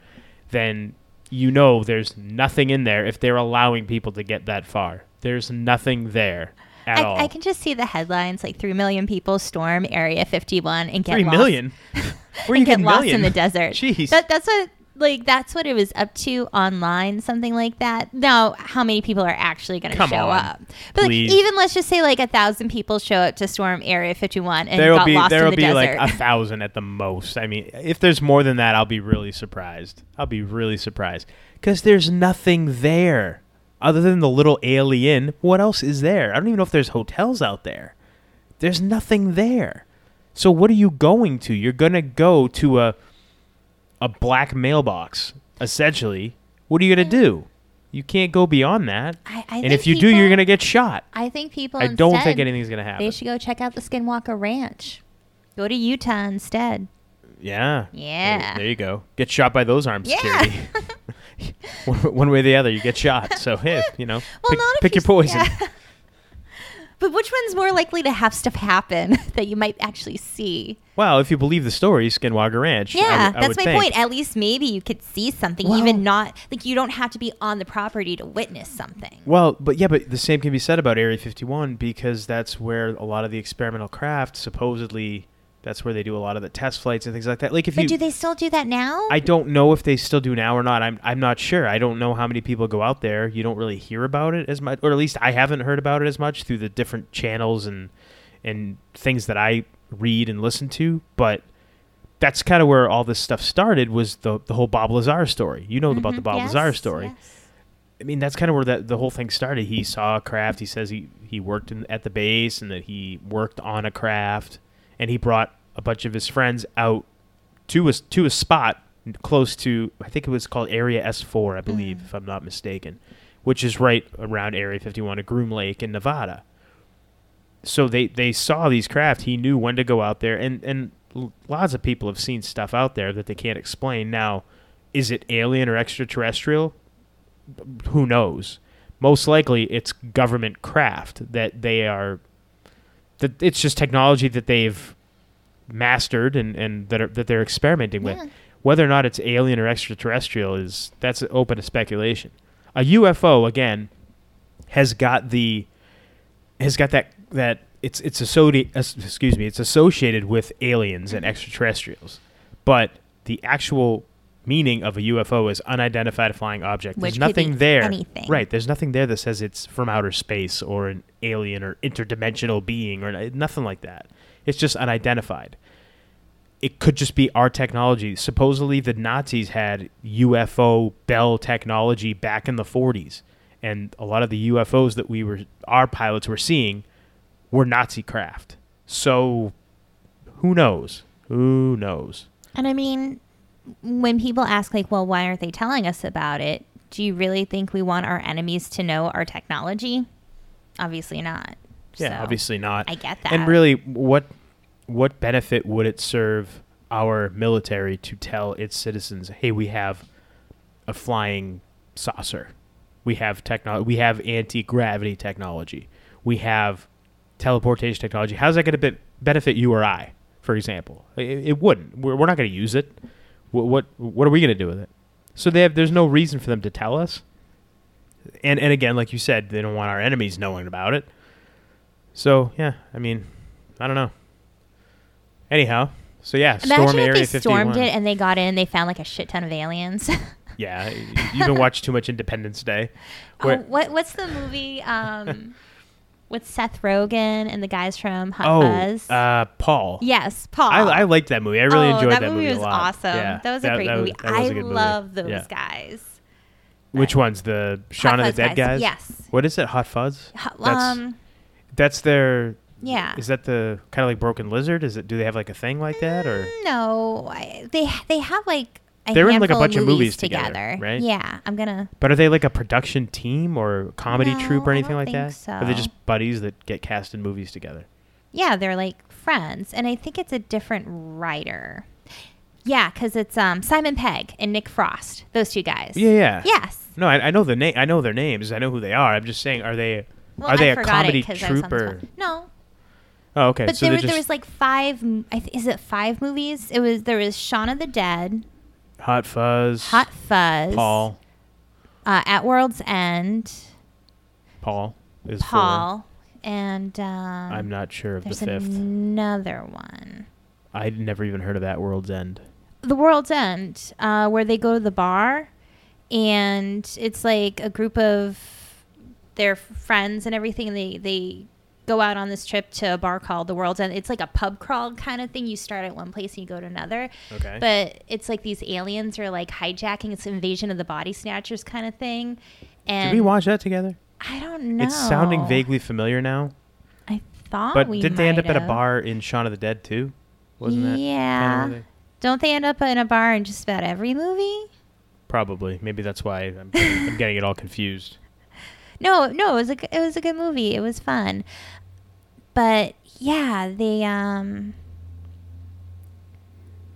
[SPEAKER 1] then you know there's nothing in there if they're allowing people to get that far. There's nothing there at all.
[SPEAKER 2] I, I can just see the headlines like three million people storm Area 51 and get
[SPEAKER 1] Three
[SPEAKER 2] lost,
[SPEAKER 1] million? Where you
[SPEAKER 2] get
[SPEAKER 1] getting
[SPEAKER 2] lost
[SPEAKER 1] million?
[SPEAKER 2] in the desert.
[SPEAKER 1] Jeez.
[SPEAKER 2] That, that's what like that's what it was up to online, something like that. Now, how many people are actually going to
[SPEAKER 1] Come
[SPEAKER 2] show
[SPEAKER 1] on,
[SPEAKER 2] up? But like,
[SPEAKER 1] please.
[SPEAKER 2] even let's just say like a thousand people show up to storm Area 51 and
[SPEAKER 1] There'll
[SPEAKER 2] got
[SPEAKER 1] be
[SPEAKER 2] lost in
[SPEAKER 1] there'll
[SPEAKER 2] the
[SPEAKER 1] be
[SPEAKER 2] desert.
[SPEAKER 1] like a thousand at the most. I mean, if there's more than that, I'll be really surprised. I'll be really surprised because there's nothing there other than the little alien. What else is there? I don't even know if there's hotels out there. There's nothing there. So what are you going to? You're gonna go to a a black mailbox essentially. What are you gonna do? You can't go beyond that.
[SPEAKER 2] I, I
[SPEAKER 1] and if you do, you're gonna get shot.
[SPEAKER 2] I think people.
[SPEAKER 1] I don't think anything's gonna happen.
[SPEAKER 2] They should go check out the Skinwalker Ranch. Go to Utah instead.
[SPEAKER 1] Yeah.
[SPEAKER 2] Yeah.
[SPEAKER 1] There, there you go. Get shot by those armed
[SPEAKER 2] Yeah.
[SPEAKER 1] security. one, one way or the other, you get shot. So, hey, you know,
[SPEAKER 2] Well,
[SPEAKER 1] pick, pick
[SPEAKER 2] you
[SPEAKER 1] your poison.
[SPEAKER 2] yeah. but which one's more likely to have stuff happen that you might actually see?
[SPEAKER 1] Well, if you believe the story, Skinwalker Ranch.
[SPEAKER 2] Yeah,
[SPEAKER 1] I
[SPEAKER 2] that's my
[SPEAKER 1] think.
[SPEAKER 2] point. At least maybe you could see something,
[SPEAKER 1] Well-
[SPEAKER 2] even not like you don't have to be on the property to witness something.
[SPEAKER 1] Well, but yeah, but the same can be said about Area 51 because that's where a lot of the experimental craft supposedly. That's where they do a lot of the test flights and things like that. Like if
[SPEAKER 2] But
[SPEAKER 1] you,
[SPEAKER 2] do they still do that now?
[SPEAKER 1] I don't know if they still do now or not. I'm I'm not sure. I don't know how many people go out there. You don't really hear about it as much, or at least I haven't heard about it as much through the different channels and and things that I read and listen to. But that's kind of where all this stuff started. Was the the whole Bob Lazar story? You know about the
[SPEAKER 2] Mhm.
[SPEAKER 1] Bob
[SPEAKER 2] Yes,
[SPEAKER 1] Lazar story.
[SPEAKER 2] yes.
[SPEAKER 1] I mean, that's kind of where that the whole thing started. He saw a craft. He says he he worked in, at the base and that he worked on a craft, and he brought a bunch of his friends out to a to a spot close to I think it was called Area S4, I believe,
[SPEAKER 2] Mm.
[SPEAKER 1] if I'm not mistaken, which is right around Area 51 at Groom Lake in Nevada. So they they saw these craft. He knew when to go out there, and and lots of people have seen stuff out there that they can't explain. Now, is it alien or extraterrestrial? Who knows? Most likely, it's government craft that they are. That it's just technology that they've mastered and, and that are, that they're experimenting with.
[SPEAKER 2] Yeah.
[SPEAKER 1] Whether or not it's alien or extraterrestrial is that's open to speculation. A UFO again has got the has got that that it's it's associated excuse me it's associated with aliens and mm-hmm. extraterrestrials, but the actual meaning of a UFO is unidentified flying object.
[SPEAKER 2] Which
[SPEAKER 1] There's nothing there,
[SPEAKER 2] anything.
[SPEAKER 1] right? There's nothing there that says it's from outer space or an alien or interdimensional being or nothing like that. It's just unidentified it could just be our technology. Supposedly, the Nazis had UFO Bell technology back in the 40s, and a lot of the UFOs that we were our pilots were seeing were Nazi craft. So, who knows? Who knows?
[SPEAKER 2] And I mean, when people ask, like, well, why aren't they telling us about it? Do you really think we want our enemies to know our technology? Obviously not.
[SPEAKER 1] Yeah,
[SPEAKER 2] So,
[SPEAKER 1] obviously not.
[SPEAKER 2] I get that.
[SPEAKER 1] And really, what what benefit would it serve our military to tell its citizens, "Hey, we have a flying saucer. We have technology. We have anti gravity technology. We have teleportation technology." How's that going to be- benefit you or I, for example? It, it wouldn't. We're, we're not going to use it. What, what what are we going to do with it? So they have. There's no reason for them to tell us. And and again, like you said, they don't want our enemies knowing about it. So yeah, I mean, I don't know. Anyhow, so yeah, storm
[SPEAKER 2] Imagine if
[SPEAKER 1] area
[SPEAKER 2] they
[SPEAKER 1] 51.
[SPEAKER 2] stormed it and they got in, they found like a shit ton of aliens.
[SPEAKER 1] yeah, you've been watching too much Independence Day.
[SPEAKER 2] oh, what what's the movie um, with Seth Rogen and the guys from Hot
[SPEAKER 1] oh,
[SPEAKER 2] Fuzz?
[SPEAKER 1] uh, Paul.
[SPEAKER 2] yes, Paul.
[SPEAKER 1] I, I liked that movie. I really
[SPEAKER 2] oh,
[SPEAKER 1] enjoyed
[SPEAKER 2] that,
[SPEAKER 1] that,
[SPEAKER 2] movie was awesome.
[SPEAKER 1] Yeah,
[SPEAKER 2] that was a great
[SPEAKER 1] that
[SPEAKER 2] movie.
[SPEAKER 1] that was
[SPEAKER 2] I
[SPEAKER 1] good movie.
[SPEAKER 2] love those
[SPEAKER 1] Yeah.
[SPEAKER 2] guys.
[SPEAKER 1] Which one's the Shaun of the Dead
[SPEAKER 2] guys,
[SPEAKER 1] guys?
[SPEAKER 2] yes.
[SPEAKER 1] What is it? Hot Fuzz.
[SPEAKER 2] Hot-
[SPEAKER 1] That's-
[SPEAKER 2] um,
[SPEAKER 1] That's their.
[SPEAKER 2] yeah.
[SPEAKER 1] Is that the kind of like Broken Lizard? Is it? Do they have like a thing like that or?
[SPEAKER 2] No, I, they they have like a
[SPEAKER 1] They're in, like, a bunch of movies
[SPEAKER 2] movies
[SPEAKER 1] together, right?
[SPEAKER 2] Yeah, I'm gonna.
[SPEAKER 1] But are they like a production team or comedy
[SPEAKER 2] No,
[SPEAKER 1] troupe or anything like
[SPEAKER 2] think
[SPEAKER 1] that?
[SPEAKER 2] so.
[SPEAKER 1] Are they just buddies that get cast in movies together?
[SPEAKER 2] Yeah, they're like friends, and I think it's a different writer. Yeah, because it's um, Simon Pegg and Nick Frost, those two guys.
[SPEAKER 1] Yeah, yeah.
[SPEAKER 2] Yes.
[SPEAKER 1] No, I, I know the name. I know their names. I know who they are. I'm just saying, are they?
[SPEAKER 2] Well,
[SPEAKER 1] are they a comedy
[SPEAKER 2] it 'cause I was on
[SPEAKER 1] troupe or?
[SPEAKER 2] No,
[SPEAKER 1] Oh, okay.
[SPEAKER 2] but
[SPEAKER 1] so
[SPEAKER 2] there, was, there was like five. th- is it five movies? It was there was Shaun of the Dead,
[SPEAKER 1] Hot Fuzz.
[SPEAKER 2] Hot Fuzz,
[SPEAKER 1] Paul.
[SPEAKER 2] uh, At World's End,
[SPEAKER 1] Paul is four.
[SPEAKER 2] Paul, and um,
[SPEAKER 1] I'm not sure of the
[SPEAKER 2] There's
[SPEAKER 1] fifth.
[SPEAKER 2] another one.
[SPEAKER 1] I'd never even heard of that World's End.
[SPEAKER 2] The World's End, uh, where they go to the bar, and it's like a group of their friends and everything. And they they go out on this trip to a bar called the World's End. It's like a pub crawl kind of thing. You start at one place and you go to another.
[SPEAKER 1] Okay.
[SPEAKER 2] But it's like these aliens are like hijacking. It's invasion of the body snatchers kind of thing. And
[SPEAKER 1] Did we watch that together?
[SPEAKER 2] I don't know.
[SPEAKER 1] It's sounding vaguely familiar now.
[SPEAKER 2] I thought
[SPEAKER 1] But did they end up
[SPEAKER 2] might
[SPEAKER 1] at a bar in Shaun of the Dead too? Wasn't that?
[SPEAKER 2] Yeah. Don't they end up in a bar in just about every movie?
[SPEAKER 1] Probably. Maybe that's why I'm, I'm getting it all confused.
[SPEAKER 2] No, no, it was a it was a good movie. It was fun, but yeah, they um,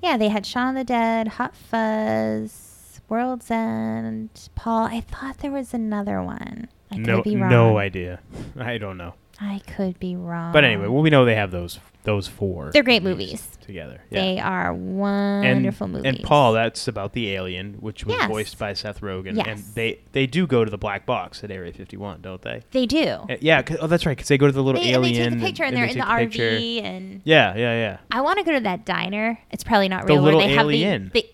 [SPEAKER 2] yeah, they had Shaun of the Dead, Hot Fuzz, World's End, Paul. I thought there was another one. I could
[SPEAKER 1] no,
[SPEAKER 2] be wrong.
[SPEAKER 1] no idea. I don't know.
[SPEAKER 2] I could be wrong.
[SPEAKER 1] But anyway, well, we know they have those those four.
[SPEAKER 2] They're great
[SPEAKER 1] at
[SPEAKER 2] movies.
[SPEAKER 1] together. Yeah.
[SPEAKER 2] they are
[SPEAKER 1] and,
[SPEAKER 2] wonderful movies.
[SPEAKER 1] and Paul, that's about the alien, which was
[SPEAKER 2] Yes.
[SPEAKER 1] voiced by Seth Rogen.
[SPEAKER 2] Yes.
[SPEAKER 1] And they they do go to the black box at Area 51, don't they?
[SPEAKER 2] they do.
[SPEAKER 1] Uh, Yeah. 'cause- oh, that's right. Because they go to the little
[SPEAKER 2] They, and they
[SPEAKER 1] alien.
[SPEAKER 2] take the picture and,
[SPEAKER 1] and
[SPEAKER 2] they're
[SPEAKER 1] they
[SPEAKER 2] in the
[SPEAKER 1] the
[SPEAKER 2] RV
[SPEAKER 1] picture.
[SPEAKER 2] and
[SPEAKER 1] Yeah, yeah, yeah.
[SPEAKER 2] I want to go to that diner. It's probably not
[SPEAKER 1] The
[SPEAKER 2] real.
[SPEAKER 1] little
[SPEAKER 2] where they
[SPEAKER 1] alien.
[SPEAKER 2] have the,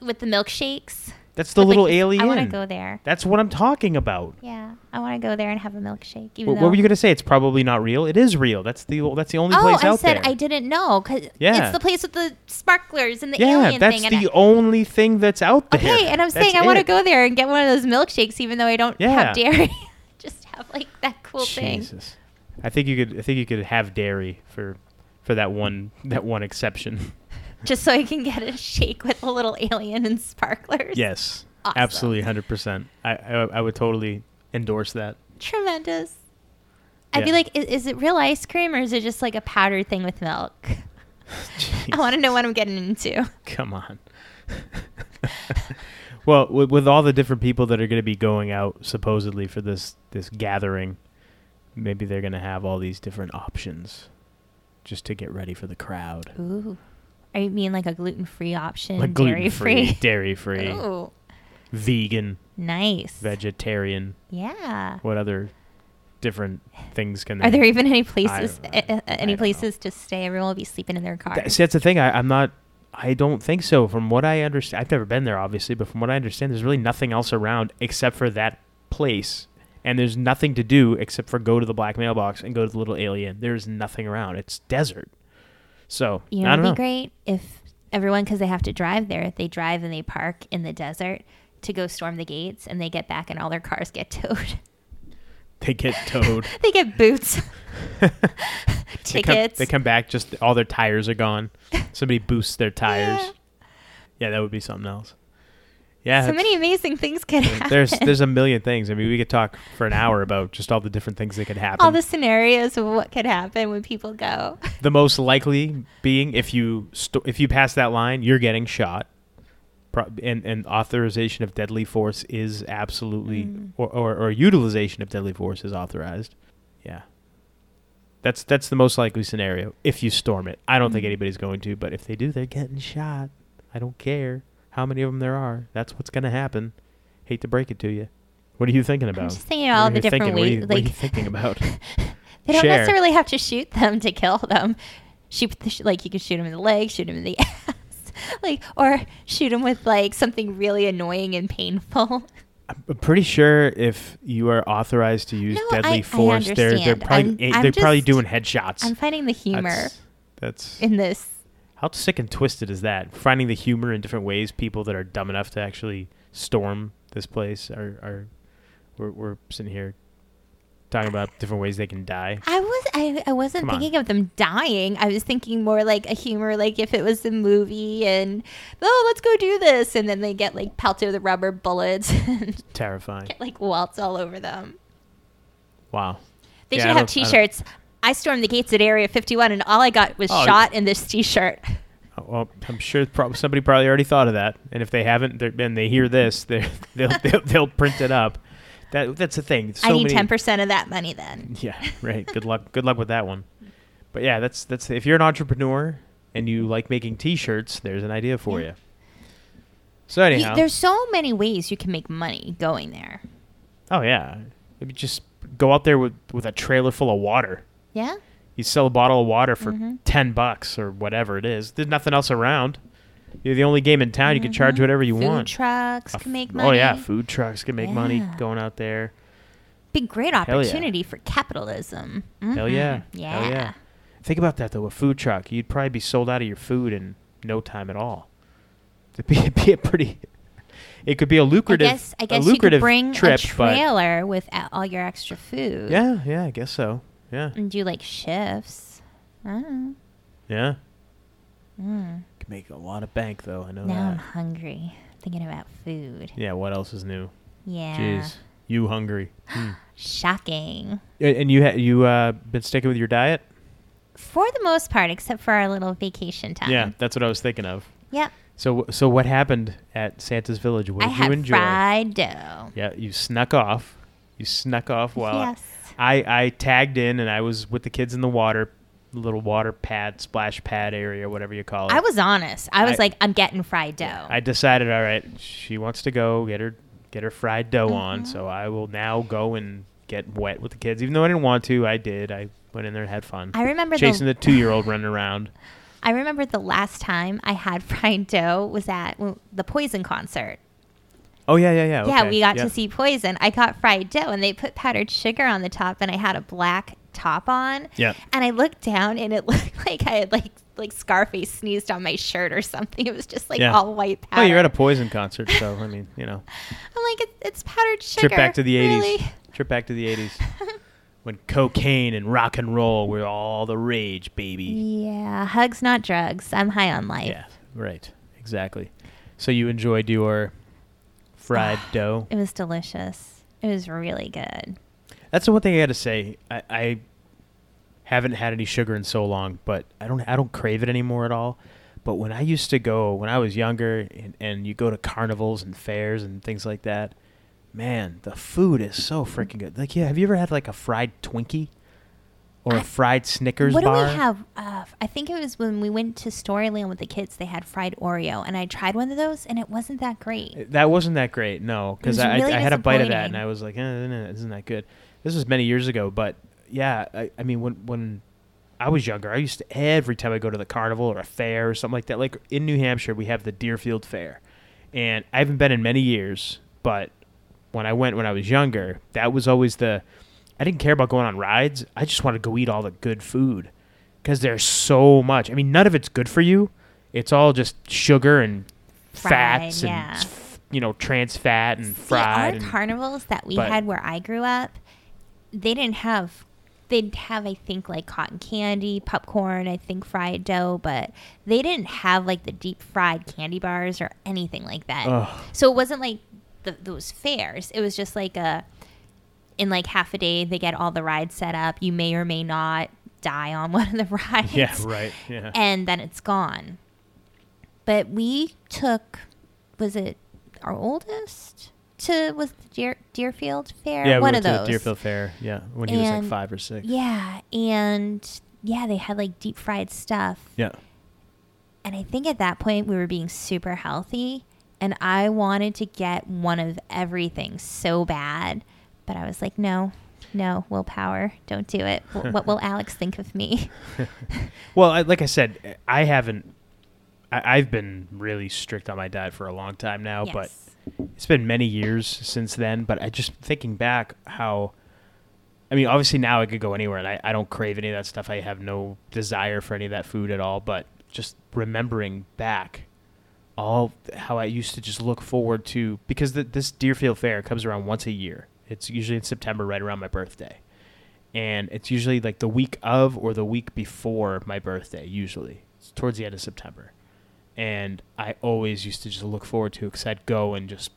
[SPEAKER 2] the with the milkshakes.
[SPEAKER 1] That's the
[SPEAKER 2] But, like,
[SPEAKER 1] little
[SPEAKER 2] I want to go there.
[SPEAKER 1] That's what I'm talking about.
[SPEAKER 2] Yeah, I want to go there and have a milkshake. Even
[SPEAKER 1] What, what were you gonna say? It's probably not real. It is real. That's the that's the only
[SPEAKER 2] Oh,
[SPEAKER 1] place
[SPEAKER 2] I
[SPEAKER 1] out there.
[SPEAKER 2] I said I didn't know because
[SPEAKER 1] Yeah.
[SPEAKER 2] it's the place with the sparklers and the
[SPEAKER 1] yeah,
[SPEAKER 2] alien
[SPEAKER 1] that's
[SPEAKER 2] thing. and
[SPEAKER 1] the
[SPEAKER 2] I-
[SPEAKER 1] only thing that's out there.
[SPEAKER 2] okay, and I'm
[SPEAKER 1] That's
[SPEAKER 2] saying I want to go there and get one of those milkshakes, even though I don't
[SPEAKER 1] Yeah.
[SPEAKER 2] have dairy. Just have like that cool thing.
[SPEAKER 1] Jesus. I think you could. I think you could have dairy for for that one that one exception.
[SPEAKER 2] Just so I can get a shake with a little alien and sparklers.
[SPEAKER 1] yes,
[SPEAKER 2] Awesome.
[SPEAKER 1] absolutely, hundred percent. I, I I would totally endorse that.
[SPEAKER 2] Tremendous. I'd be like, is, is it real ice cream or is it just like a powdered thing with milk? I want to know what I'm getting into.
[SPEAKER 1] Come on. well, with, with all the different people that are going to be going out supposedly for this this gathering, maybe they're going to have all these different options just to get ready for the crowd.
[SPEAKER 2] Ooh. I mean like a gluten free option,
[SPEAKER 1] Like
[SPEAKER 2] dairy
[SPEAKER 1] free, dairy free,
[SPEAKER 2] Ooh,
[SPEAKER 1] vegan,
[SPEAKER 2] nice.
[SPEAKER 1] vegetarian.
[SPEAKER 2] Yeah.
[SPEAKER 1] What other different things can
[SPEAKER 2] there
[SPEAKER 1] Are
[SPEAKER 2] there even any places, uh, uh,
[SPEAKER 1] I
[SPEAKER 2] any places to stay? Everyone will be sleeping in their car.
[SPEAKER 1] Th- See, that's the thing. I, I'm not. I don't think so. From what I understand, I've never been there, obviously, but from what I understand, there's really nothing else around except for that place, and there's nothing to do except for go to the black mailbox and go to the little alien. There's nothing around. It's desert. So
[SPEAKER 2] You know, it'd
[SPEAKER 1] don't
[SPEAKER 2] be
[SPEAKER 1] know.
[SPEAKER 2] great if everyone, because they have to drive there, they drive and they park in the desert to go storm the gates, and they get back and all their cars get towed.
[SPEAKER 1] They get towed.
[SPEAKER 2] they get boots,
[SPEAKER 1] They come,
[SPEAKER 2] tickets.
[SPEAKER 1] they come back. Just all their tires are gone. Somebody boosts their tires.
[SPEAKER 2] Yeah.
[SPEAKER 1] Yeah, that would be something else. Yeah,
[SPEAKER 2] so many amazing things could happen.
[SPEAKER 1] there's there's a million things. I mean, we could talk for an hour about just all the different things that could happen.
[SPEAKER 2] all the scenarios of what could happen when people go.
[SPEAKER 1] The most likely being if you sto- if you pass that line, you're getting shot. Pro- and, and authorization of deadly force is absolutely
[SPEAKER 2] Mm.
[SPEAKER 1] or, or, or utilization of deadly force is authorized. Yeah. That's that's the most likely scenario if you storm it. I don't think
[SPEAKER 2] Mm.
[SPEAKER 1] anybody's going to, but if they do, they're getting shot. I don't care how many of them there are. That's what's going to happen. Hate to break it to you. What are you thinking about?
[SPEAKER 2] I'm just thinking
[SPEAKER 1] What
[SPEAKER 2] all the different
[SPEAKER 1] thinking? What are
[SPEAKER 2] ways.
[SPEAKER 1] what are you
[SPEAKER 2] Like
[SPEAKER 1] thinking about?
[SPEAKER 2] they don't
[SPEAKER 1] Share.
[SPEAKER 2] necessarily have to shoot them to kill them. Shoot, the sh- like you could shoot them in the leg, shoot them in the ass, like or shoot them with like something really annoying and painful.
[SPEAKER 1] I'm pretty sure if you are authorized to use
[SPEAKER 2] No,
[SPEAKER 1] deadly
[SPEAKER 2] I
[SPEAKER 1] force, they're they're probably
[SPEAKER 2] I'm-
[SPEAKER 1] eh,
[SPEAKER 2] I'm
[SPEAKER 1] they're probably doing headshots.
[SPEAKER 2] I'm finding the humor
[SPEAKER 1] That's, that's
[SPEAKER 2] in this.
[SPEAKER 1] How sick and twisted is that? Finding the humor in different ways. People that are dumb enough to actually storm this place are are we're, we're sitting here talking about different ways they can die.
[SPEAKER 2] I was I, I wasn't
[SPEAKER 1] Come on.
[SPEAKER 2] thinking of them dying. I was thinking more like a humor, like if it was a movie and oh let's go do this, and then they get like pelted with rubber bullets and
[SPEAKER 1] Terrifying.
[SPEAKER 2] get like welts all over them.
[SPEAKER 1] Wow.
[SPEAKER 2] They
[SPEAKER 1] Yeah,
[SPEAKER 2] should have
[SPEAKER 1] don't- I don't-
[SPEAKER 2] T-shirts. I stormed the gates at Area 51, and all I got was
[SPEAKER 1] Oh,
[SPEAKER 2] shot in this T-shirt.
[SPEAKER 1] Oh, Well, I'm sure somebody probably already thought of that, and if they haven't, and they hear this, they'll, they'll they'll print it up. That that's the thing. So
[SPEAKER 2] I need ten percent of that money then.
[SPEAKER 1] Yeah, right. Good luck. Good luck with that one. But yeah, that's that's if you're an entrepreneur and you like making T-shirts, there's an idea for
[SPEAKER 2] Yeah.
[SPEAKER 1] you. So
[SPEAKER 2] You-
[SPEAKER 1] anyhow,
[SPEAKER 2] there's so many ways you can make money going there.
[SPEAKER 1] oh yeah, maybe just go out there with with a trailer full of water.
[SPEAKER 2] Yeah.
[SPEAKER 1] You sell a bottle of water for
[SPEAKER 2] Mhm.
[SPEAKER 1] ten bucks or whatever it is. There's nothing else around. You're the only game in town. You can charge
[SPEAKER 2] Mhm.
[SPEAKER 1] whatever you
[SPEAKER 2] Food
[SPEAKER 1] want.
[SPEAKER 2] Food trucks
[SPEAKER 1] A
[SPEAKER 2] can make money.
[SPEAKER 1] Oh yeah, food trucks can make money going out there.
[SPEAKER 2] Big great
[SPEAKER 1] yeah.
[SPEAKER 2] opportunity for capitalism.
[SPEAKER 1] Hell
[SPEAKER 2] Mhm.
[SPEAKER 1] yeah.
[SPEAKER 2] Yeah.
[SPEAKER 1] Hell yeah. Think about that though. A food truck, you'd probably be sold out of your food in no time at all. It'd be, it'd be a pretty. It could be a lucrative.
[SPEAKER 2] guess I
[SPEAKER 1] a
[SPEAKER 2] guess you
[SPEAKER 1] lucrative
[SPEAKER 2] could bring
[SPEAKER 1] trip,
[SPEAKER 2] a
[SPEAKER 1] but
[SPEAKER 2] trailer with all your extra food.
[SPEAKER 1] yeah, yeah, I guess so. Yeah,
[SPEAKER 2] And do like shifts.
[SPEAKER 1] Yeah.
[SPEAKER 2] Mm.
[SPEAKER 1] Could make a lot of bank though. I know
[SPEAKER 2] Now I'm hungry. Thinking about food.
[SPEAKER 1] Yeah. What else is new?
[SPEAKER 2] Yeah.
[SPEAKER 1] Jeez, you hungry? Hmm.
[SPEAKER 2] Shocking.
[SPEAKER 1] And and you ha- you uh been sticking with your diet?
[SPEAKER 2] For the most part, except for our little vacation time.
[SPEAKER 1] Yeah, that's what I was thinking of.
[SPEAKER 2] Yep.
[SPEAKER 1] So so what happened at Santa's Village? What
[SPEAKER 2] I
[SPEAKER 1] did you
[SPEAKER 2] had
[SPEAKER 1] enjoy?
[SPEAKER 2] fried dough.
[SPEAKER 1] Yeah, you snuck off. You snuck off while
[SPEAKER 2] yes.
[SPEAKER 1] I, I I tagged in and I was with the kids in the water, little water pad, splash pad area, whatever you call it.
[SPEAKER 2] I was honest. I was
[SPEAKER 1] I-
[SPEAKER 2] like, I'm getting fried dough.
[SPEAKER 1] I decided, all right, she wants to go get her get her fried dough on,
[SPEAKER 2] Mhm.
[SPEAKER 1] so I will now go and get wet with the kids. Even though I didn't want to, I did. I went in there and had fun.
[SPEAKER 2] I remember
[SPEAKER 1] chasing
[SPEAKER 2] the,
[SPEAKER 1] the two year old running around.
[SPEAKER 2] I remember the last time I had fried dough was at the Poison concert.
[SPEAKER 1] Oh yeah, yeah, yeah.
[SPEAKER 2] Yeah,
[SPEAKER 1] okay,
[SPEAKER 2] we got to see Poison. I got fried dough, and they put powdered sugar on the top, and I had a black top on.
[SPEAKER 1] Yeah.
[SPEAKER 2] And I looked down, and it looked like I had like like Scarface sneezed on my shirt or something. It was just like
[SPEAKER 1] Yeah.
[SPEAKER 2] all white powder.
[SPEAKER 1] Oh, you're at a Poison concert, so I mean, you know,
[SPEAKER 2] I'm like, it, it's powdered sugar.
[SPEAKER 1] trip back to the '80s.
[SPEAKER 2] Really?
[SPEAKER 1] Trip back to the '80s when cocaine and rock and roll were all the rage, baby.
[SPEAKER 2] Yeah, hugs, not drugs. I'm high on life.
[SPEAKER 1] Yeah, right. Exactly. So you enjoyed your fried dough?
[SPEAKER 2] It was delicious. It was really good.
[SPEAKER 1] That's the one thing I got to say. I, I haven't had any sugar in so long, but I don't I don't crave it anymore at all. But when I used to go when I was younger, and, and you go to carnivals and fairs and things like that, man, the food is so freaking good. Like, yeah, have you ever had like a fried Twinkie or a
[SPEAKER 2] I-
[SPEAKER 1] fried Snickers
[SPEAKER 2] what
[SPEAKER 1] bar?
[SPEAKER 2] do we have? Uh, I think it was when we went to Storyland with the kids. They had fried Oreo, and I tried one of those, and it wasn't that great.
[SPEAKER 1] That wasn't that great, no, because I,
[SPEAKER 2] really
[SPEAKER 1] I had a bite of that and I was like, eh, isn't that good? This was many years ago, but yeah, I, I mean, when when I was younger, I used to every time I go to the carnival or a fair or something like that. Like in New Hampshire, we have the Deerfield Fair, and I haven't been in many years, but when I went when I was younger, that was always the. I didn't care about going on rides. I just wanted to go eat all the good food because there's so much. I mean, none of it's good for you. It's all just sugar and
[SPEAKER 2] Fried,
[SPEAKER 1] fats
[SPEAKER 2] yeah.
[SPEAKER 1] and f- you know trans fat and
[SPEAKER 2] See,
[SPEAKER 1] fried.
[SPEAKER 2] our
[SPEAKER 1] and-
[SPEAKER 2] carnivals that we
[SPEAKER 1] but-
[SPEAKER 2] had where I grew up, they didn't have. They'd have, I think, like cotton candy, popcorn, I think fried dough, but they didn't have like the deep fried candy bars or anything like that.
[SPEAKER 1] Ugh.
[SPEAKER 2] So it wasn't like the, those fairs. It was just like a, in like half a day, they get all the rides set up. You may or may not die on one of the rides.
[SPEAKER 1] yeah, right. Yeah.
[SPEAKER 2] And then it's gone. But we took, was it our oldest to, was the Deer, Deerfield Fair?
[SPEAKER 1] yeah, we
[SPEAKER 2] one
[SPEAKER 1] went
[SPEAKER 2] of
[SPEAKER 1] to
[SPEAKER 2] those.
[SPEAKER 1] the Deerfield Fair. Yeah, when he was like five or six.
[SPEAKER 2] Yeah. And yeah, they had like deep fried stuff.
[SPEAKER 1] Yeah.
[SPEAKER 2] And I think at that point we were being super healthy. And I wanted to get one of everything so bad. But I was like, no, no, willpower. Don't do it. Wh- what will Alex think of me?
[SPEAKER 1] Well, I, like I said, I haven't. I, I've been really strict on my diet for a long time now, but it's been many years since then. But I just thinking back how. I mean, obviously now I could go anywhere, and I, I don't crave any of that stuff. I have no desire for any of that food at all. But just remembering back, all how I used to just look forward to because the, this Deerfield Fair comes around once a year. It's usually in September, right around my birthday, and it's usually like the week of or the week before my birthday. Usually, it's towards the end of September, and I always used to just look forward to it because I'd go and just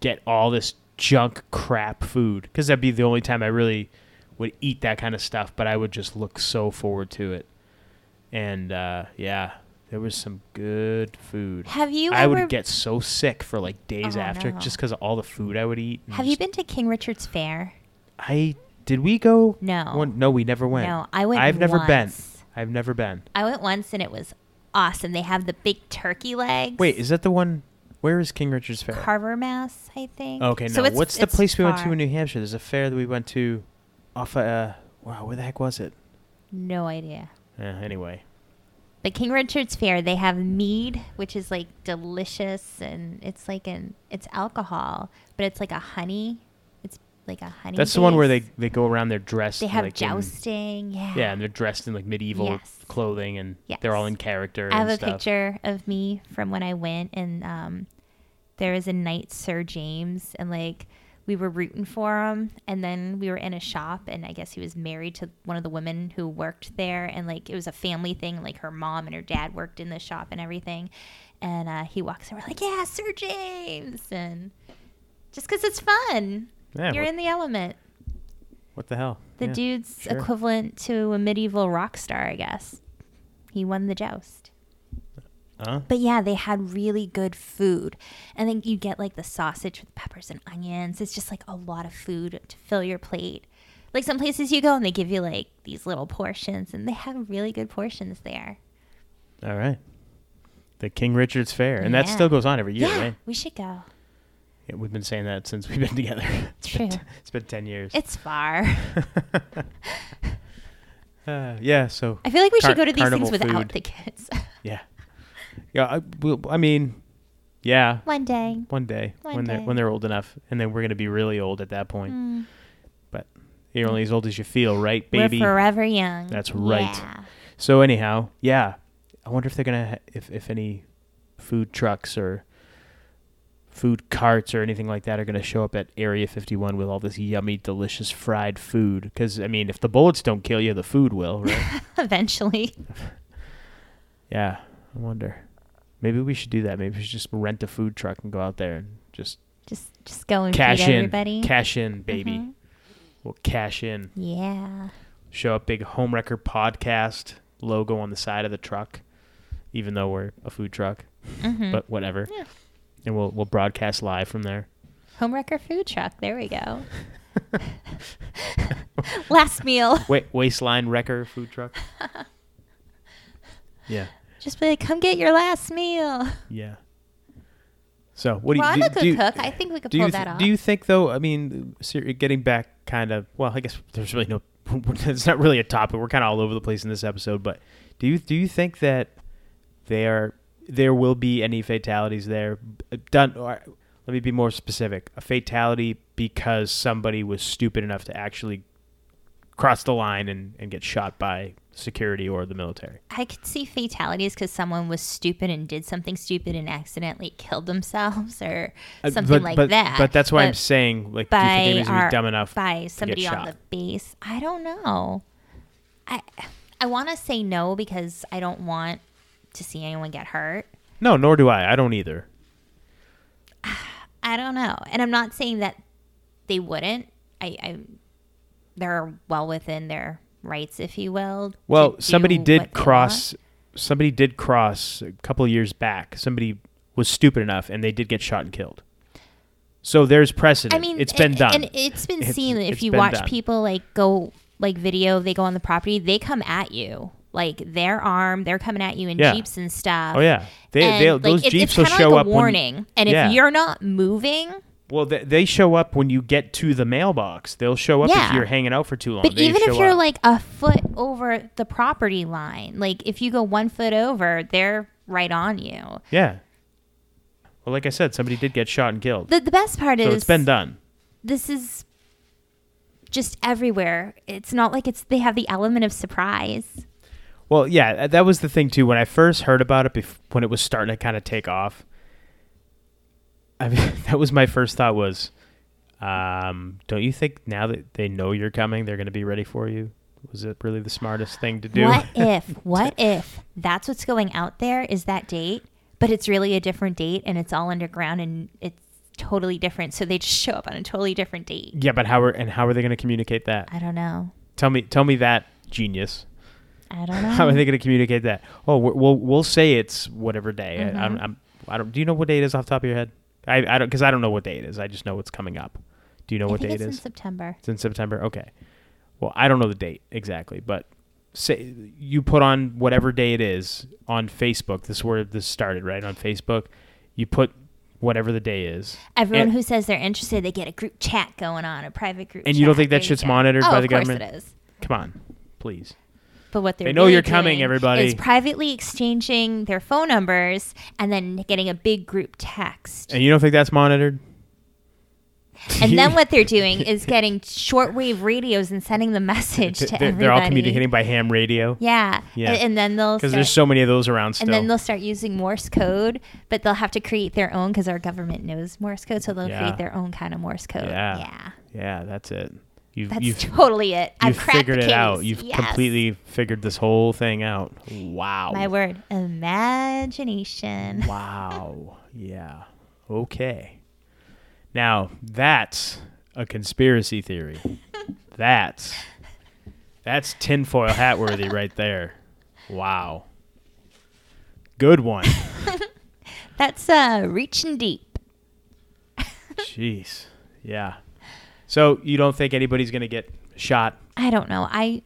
[SPEAKER 1] get all this junk crap food because that'd be the only time I really would eat that kind of stuff. But I would just look so forward to it, and uh, yeah, there was some good food.
[SPEAKER 2] Have you
[SPEAKER 1] I
[SPEAKER 2] ever
[SPEAKER 1] would get so sick for like days
[SPEAKER 2] Oh,
[SPEAKER 1] after
[SPEAKER 2] no.
[SPEAKER 1] just because of all the food I would eat. and
[SPEAKER 2] have you
[SPEAKER 1] just-
[SPEAKER 2] been to King Richard's Fair?
[SPEAKER 1] I did we go?
[SPEAKER 2] No.
[SPEAKER 1] One, no, we never went.
[SPEAKER 2] No, I went
[SPEAKER 1] I've never been.
[SPEAKER 2] once.
[SPEAKER 1] I've never been.
[SPEAKER 2] I went once and it was awesome. They have the big turkey legs.
[SPEAKER 1] Wait, is that the one? Where is King Richard's Fair?
[SPEAKER 2] Carver, Mass, I think.
[SPEAKER 1] okay,
[SPEAKER 2] So
[SPEAKER 1] no.
[SPEAKER 2] it's-
[SPEAKER 1] What's the
[SPEAKER 2] it's
[SPEAKER 1] place we went to
[SPEAKER 2] far.
[SPEAKER 1] in New Hampshire? There's a fair that we went to off. Uh, wow, where the heck was it?
[SPEAKER 2] No idea.
[SPEAKER 1] Yeah, anyway,
[SPEAKER 2] But King Richard's Fair, they have mead, which is like delicious, and it's like an it's alcohol, but it's like a honey. It's like a honey.
[SPEAKER 1] that's the one where they they go around. They're dressed.
[SPEAKER 2] they have
[SPEAKER 1] like in-
[SPEAKER 2] jousting. yeah.
[SPEAKER 1] yeah, and they're dressed in like medieval
[SPEAKER 2] Yes.
[SPEAKER 1] clothing, and they're all in character.
[SPEAKER 2] I have a
[SPEAKER 1] stuff.
[SPEAKER 2] picture of me from when I went, and um, there was a knight Sir James, and like we were rooting for him, and then we were in a shop, and I guess he was married to one of the women who worked there, and like it was a family thing, like her mom and her dad worked in the shop and everything, and uh, he walks in, we're like, yeah, Sir James, and just because it's fun,
[SPEAKER 1] Yeah,
[SPEAKER 2] you're
[SPEAKER 1] what,
[SPEAKER 2] in the element.
[SPEAKER 1] what the hell?
[SPEAKER 2] The
[SPEAKER 1] Yeah,
[SPEAKER 2] dude's
[SPEAKER 1] sure.
[SPEAKER 2] equivalent to a medieval rock star, I guess. He won the joust.
[SPEAKER 1] Huh?
[SPEAKER 2] But yeah, they had really good food. And then you get like the sausage with peppers and onions. It's just like a lot of food to fill your plate. Like some places you go and they give you like these little portions and they have really good portions there.
[SPEAKER 1] All right. The King Richard's Fair, and that still goes on every year,
[SPEAKER 2] yeah,
[SPEAKER 1] right?
[SPEAKER 2] we should go.
[SPEAKER 1] Yeah, we've been saying that since we've been together. It's been,
[SPEAKER 2] True.
[SPEAKER 1] t- it's been ten years.
[SPEAKER 2] It's far.
[SPEAKER 1] uh, yeah. So
[SPEAKER 2] I feel like we
[SPEAKER 1] Car-
[SPEAKER 2] should go to these things without
[SPEAKER 1] food.
[SPEAKER 2] the kids.
[SPEAKER 1] yeah, yeah. I, well, I mean, Yeah,
[SPEAKER 2] One day.
[SPEAKER 1] one day
[SPEAKER 2] One
[SPEAKER 1] when they're when they're old enough, and then we're gonna be really old at that point.
[SPEAKER 2] Mm.
[SPEAKER 1] You're only as old as you feel, right, baby?
[SPEAKER 2] We're forever young.
[SPEAKER 1] That's right.
[SPEAKER 2] Yeah.
[SPEAKER 1] So anyhow, yeah, I wonder if they're gonna ha- if if any food trucks or food carts or anything like that are gonna show up at Area 51 with all this yummy, delicious fried food. Because I mean, if the bullets don't kill you, the food will, right?
[SPEAKER 2] Eventually.
[SPEAKER 1] yeah, I wonder. Maybe we should do that. Maybe we should just rent a food truck and go out there and just
[SPEAKER 2] Just just go and
[SPEAKER 1] cash
[SPEAKER 2] feed
[SPEAKER 1] in,
[SPEAKER 2] everybody.
[SPEAKER 1] cash in, baby.
[SPEAKER 2] Mhm.
[SPEAKER 1] We'll cash in.
[SPEAKER 2] Yeah.
[SPEAKER 1] show up big home homewrecker podcast logo on the side of the truck even though we're a food truck
[SPEAKER 2] hmm
[SPEAKER 1] but whatever
[SPEAKER 2] Yeah.
[SPEAKER 1] and we'll we'll broadcast live from there Home
[SPEAKER 2] Homewrecker food truck. There we go. Last meal.
[SPEAKER 1] Wait, waistline wrecker food truck yeah
[SPEAKER 2] Just be like, come get your last meal.
[SPEAKER 1] yeah so what do you
[SPEAKER 2] well, I'm
[SPEAKER 1] do,
[SPEAKER 2] a good
[SPEAKER 1] do
[SPEAKER 2] cook. I think we could pull
[SPEAKER 1] you,
[SPEAKER 2] that off.
[SPEAKER 1] do you think though i mean getting back kind of well i guess there's really no it's not really a topic we're kind of all over the place in this episode but do you do you think that there there will be any fatalities there done or let me be more specific a fatality because somebody was stupid enough to actually cross the line and, and get shot by security or the military
[SPEAKER 2] I could see fatalities because someone was stupid and did something stupid and accidentally killed themselves or
[SPEAKER 1] Uh,
[SPEAKER 2] something
[SPEAKER 1] but,
[SPEAKER 2] like
[SPEAKER 1] but,
[SPEAKER 2] that.
[SPEAKER 1] but that's why i'm saying like do you think anybody's
[SPEAKER 2] our-
[SPEAKER 1] be dumb enough
[SPEAKER 2] by somebody on the base. I don't know. I I want to say no because I don't want to see anyone get hurt.
[SPEAKER 1] no nor do i i don't either
[SPEAKER 2] I don't know, and I'm not saying that they wouldn't. I, I they're well within their rights, if you will.
[SPEAKER 1] Well, somebody did cross. Somebody did cross a couple of years back. Somebody was stupid enough, and they did get shot and killed. So there's precedent.
[SPEAKER 2] I mean,
[SPEAKER 1] it's been
[SPEAKER 2] and,
[SPEAKER 1] done.
[SPEAKER 2] and it's been
[SPEAKER 1] It's-
[SPEAKER 2] seen. If
[SPEAKER 1] it's
[SPEAKER 2] you watch
[SPEAKER 1] done.
[SPEAKER 2] people like go like video, they go on the property, they come at you like they're armed, they're coming at you in
[SPEAKER 1] Yeah.
[SPEAKER 2] jeeps and stuff.
[SPEAKER 1] oh yeah, they,
[SPEAKER 2] And,
[SPEAKER 1] they
[SPEAKER 2] like,
[SPEAKER 1] those
[SPEAKER 2] it-
[SPEAKER 1] jeeps will show
[SPEAKER 2] like
[SPEAKER 1] up.
[SPEAKER 2] a
[SPEAKER 1] when-
[SPEAKER 2] warning, and
[SPEAKER 1] yeah.
[SPEAKER 2] if you're not moving,
[SPEAKER 1] well, they, they show up when you get to the mailbox. They'll show up if you're hanging out for too long.
[SPEAKER 2] but
[SPEAKER 1] They
[SPEAKER 2] even if you're
[SPEAKER 1] up.
[SPEAKER 2] like a foot over the property line, like if you go one foot over, they're right on you.
[SPEAKER 1] yeah. Well, like I said, somebody did get shot and killed.
[SPEAKER 2] The the best part
[SPEAKER 1] So
[SPEAKER 2] is
[SPEAKER 1] it's been done.
[SPEAKER 2] this is just everywhere. It's not like it's they have the element of surprise.
[SPEAKER 1] Well, yeah, that was the thing too. When I first heard about it, bef- when it was starting to kind of take off, I mean, that was my first thought was, um, don't you think now that they know you're coming, they're going to be ready for you? Was it really the smartest thing to do?
[SPEAKER 2] What if? What if that's what's going out there is that date, but it's really a different date and it's all underground and it's totally different. So they just show up on a totally different date.
[SPEAKER 1] yeah, but how are and how are they going to communicate that?
[SPEAKER 2] I don't know.
[SPEAKER 1] Tell me, tell me that genius.
[SPEAKER 2] I don't know.
[SPEAKER 1] How are they going to communicate that? Oh, we'll we'll say it's whatever day. I, I'm,
[SPEAKER 2] Mhm.
[SPEAKER 1] I'm, I don't. Do you know what day it is off the top of your head? I, I don't because I don't know what day it is. I just know what's coming up. Do you know
[SPEAKER 2] I
[SPEAKER 1] what day
[SPEAKER 2] it's
[SPEAKER 1] it
[SPEAKER 2] in
[SPEAKER 1] is?
[SPEAKER 2] September.
[SPEAKER 1] It's in September. Okay. Well, I don't know the date exactly, but say you put on whatever day it is on Facebook. This is where this started, right? On Facebook, you put whatever the day is,
[SPEAKER 2] Everyone
[SPEAKER 1] And-
[SPEAKER 2] who says they're interested, they get a group chat going on, a private group.
[SPEAKER 1] And you don't think that shit's
[SPEAKER 2] go.
[SPEAKER 1] monitored
[SPEAKER 2] oh,
[SPEAKER 1] by the
[SPEAKER 2] of course
[SPEAKER 1] government?
[SPEAKER 2] it is.
[SPEAKER 1] come on, please.
[SPEAKER 2] But what they're
[SPEAKER 1] They know
[SPEAKER 2] really
[SPEAKER 1] you're coming, everybody.
[SPEAKER 2] Is privately exchanging their phone numbers and then getting a big group text.
[SPEAKER 1] And you don't think that's monitored?
[SPEAKER 2] And then what they're doing is getting shortwave radios and sending the message to
[SPEAKER 1] They're,
[SPEAKER 2] everybody.
[SPEAKER 1] they're all communicating by ham radio
[SPEAKER 2] Yeah.
[SPEAKER 1] Yeah.
[SPEAKER 2] And, and then they'll
[SPEAKER 1] because there's so many of those around still.
[SPEAKER 2] and then they'll start using Morse code, but they'll have to create their own because our government knows Morse code, so they'll
[SPEAKER 1] Yeah.
[SPEAKER 2] create their own kind of Morse code.
[SPEAKER 1] Yeah.
[SPEAKER 2] Yeah.
[SPEAKER 1] yeah, that's it. You've
[SPEAKER 2] That's
[SPEAKER 1] you've,
[SPEAKER 2] totally it. I've
[SPEAKER 1] figured it out. You've
[SPEAKER 2] Yes.
[SPEAKER 1] completely figured this whole thing out. Wow.
[SPEAKER 2] My word, imagination.
[SPEAKER 1] Wow. Yeah. Okay. Now that's a conspiracy theory. That's that's tinfoil hat worthy right there. Wow. Good one.
[SPEAKER 2] That's uh, reaching deep.
[SPEAKER 1] Jeez. Yeah. So you don't think anybody's gonna get shot?
[SPEAKER 2] I don't know. I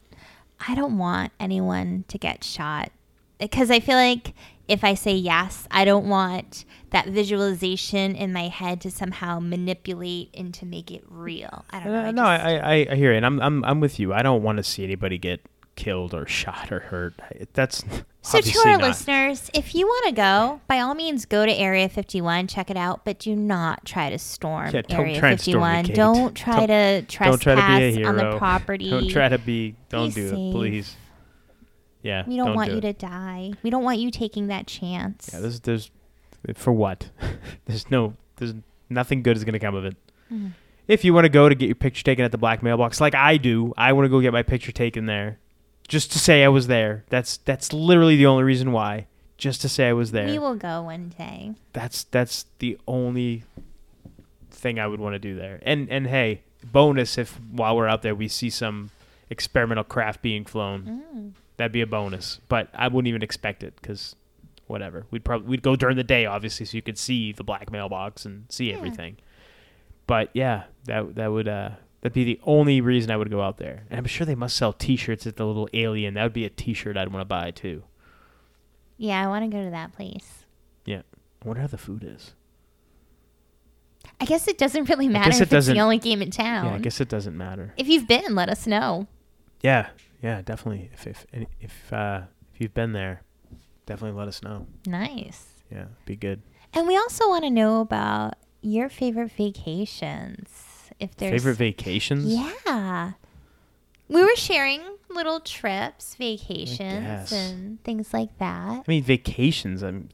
[SPEAKER 2] I don't want anyone to get shot because I feel like if I say yes, I don't want that visualization in my head to somehow manipulate and to make it real. I don't know.
[SPEAKER 1] Uh,
[SPEAKER 2] I
[SPEAKER 1] no,
[SPEAKER 2] just-
[SPEAKER 1] I, I I hear it. And I'm I'm I'm with you. I don't want to see anybody get killed or shot or hurt. That's
[SPEAKER 2] So to our
[SPEAKER 1] not.
[SPEAKER 2] listeners, if you want to go, by all means go to Area 51, check it out, but do not try to storm
[SPEAKER 1] Yeah, don't
[SPEAKER 2] Area
[SPEAKER 1] try and storm the
[SPEAKER 2] 51.
[SPEAKER 1] gate.
[SPEAKER 2] Don't try to trespass
[SPEAKER 1] Don't try to be a
[SPEAKER 2] on the property.
[SPEAKER 1] Don't try to be. Don't do
[SPEAKER 2] safe.
[SPEAKER 1] it, please. Yeah.
[SPEAKER 2] we don't, want
[SPEAKER 1] do
[SPEAKER 2] you
[SPEAKER 1] it.
[SPEAKER 2] to die. We don't want you taking that chance.
[SPEAKER 1] Yeah, there's there's for what? there's no there's nothing good is gonna come of it.
[SPEAKER 2] Mm.
[SPEAKER 1] If you want to go to get your picture taken at the black mailbox, like I do, I want to go get my picture taken there, just to say I was there. That's that's literally the only reason why, just to say I was there.
[SPEAKER 2] We will go one day.
[SPEAKER 1] that's that's the only thing I would want to do there. And and hey, bonus if while we're out there we see some experimental craft being flown,
[SPEAKER 2] Mm.
[SPEAKER 1] that'd be a bonus. But I wouldn't even expect it because whatever. We'd probably we'd go during the day, obviously, so you could see the black mailbox and see
[SPEAKER 2] Yeah.
[SPEAKER 1] everything. But yeah, that that would uh that'd be the only reason I would go out there. And I'm sure they must sell T-shirts at the little alien. That would be a T-shirt I'd want to buy too.
[SPEAKER 2] Yeah, I want to go to that place.
[SPEAKER 1] Yeah, I wonder how the food is.
[SPEAKER 2] I guess it doesn't really matter
[SPEAKER 1] guess
[SPEAKER 2] if
[SPEAKER 1] it
[SPEAKER 2] it's the only game in town.
[SPEAKER 1] Yeah, I guess it doesn't matter.
[SPEAKER 2] if you've been, let us know.
[SPEAKER 1] Yeah, yeah, definitely. If if if uh, if you've been there, definitely let us know.
[SPEAKER 2] Nice.
[SPEAKER 1] Yeah, be good.
[SPEAKER 2] And we also want to know about your favorite vacations. If there's
[SPEAKER 1] Favorite vacations?
[SPEAKER 2] Yeah. We were sharing little trips, vacations, and things like that.
[SPEAKER 1] I mean, vacations. I'm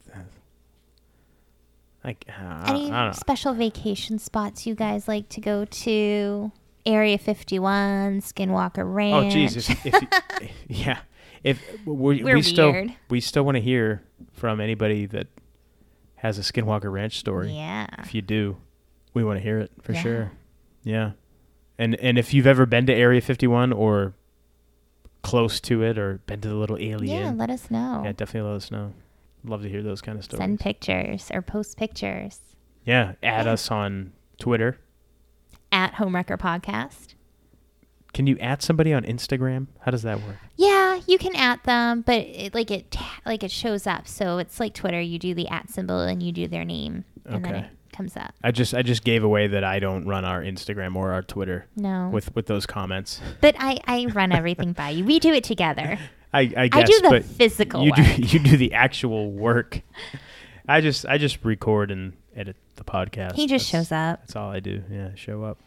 [SPEAKER 1] like, uh,
[SPEAKER 2] Any
[SPEAKER 1] I don't know.
[SPEAKER 2] special vacation spots you guys like to go to? Area 51, Skinwalker
[SPEAKER 1] Oh,
[SPEAKER 2] Ranch.
[SPEAKER 1] If, if, yeah, if we,
[SPEAKER 2] We're
[SPEAKER 1] we still
[SPEAKER 2] weird.
[SPEAKER 1] we still want to hear from anybody that has a Skinwalker Ranch story.
[SPEAKER 2] Yeah.
[SPEAKER 1] If you do, we want to hear it for
[SPEAKER 2] Yeah.
[SPEAKER 1] sure. Yeah, and and if you've ever been to Area 51 or close to it, or been to the little alien.
[SPEAKER 2] Yeah, let us know.
[SPEAKER 1] yeah, definitely let us know. Love to hear those kind of stories.
[SPEAKER 2] Send pictures or post pictures
[SPEAKER 1] yeah, add
[SPEAKER 2] Yeah.
[SPEAKER 1] us on Twitter.
[SPEAKER 2] at Homewrecker Podcast.
[SPEAKER 1] Can you add somebody on Instagram? How does that work?
[SPEAKER 2] Yeah, you can add them, but it, like it like it shows up. So it's like Twitter. You do the at symbol and you do their name, and then
[SPEAKER 1] Okay.
[SPEAKER 2] it comes up.
[SPEAKER 1] I just I just gave away that I don't run our Instagram or our Twitter
[SPEAKER 2] No,
[SPEAKER 1] with with those comments.
[SPEAKER 2] but I I run everything by you. We do it together.
[SPEAKER 1] I I guess,
[SPEAKER 2] I do the physical
[SPEAKER 1] you
[SPEAKER 2] work.
[SPEAKER 1] do you do the actual work. I just I just record and edit the podcast.
[SPEAKER 2] He just
[SPEAKER 1] That's-
[SPEAKER 2] shows up.
[SPEAKER 1] That's all I do. Yeah, show up.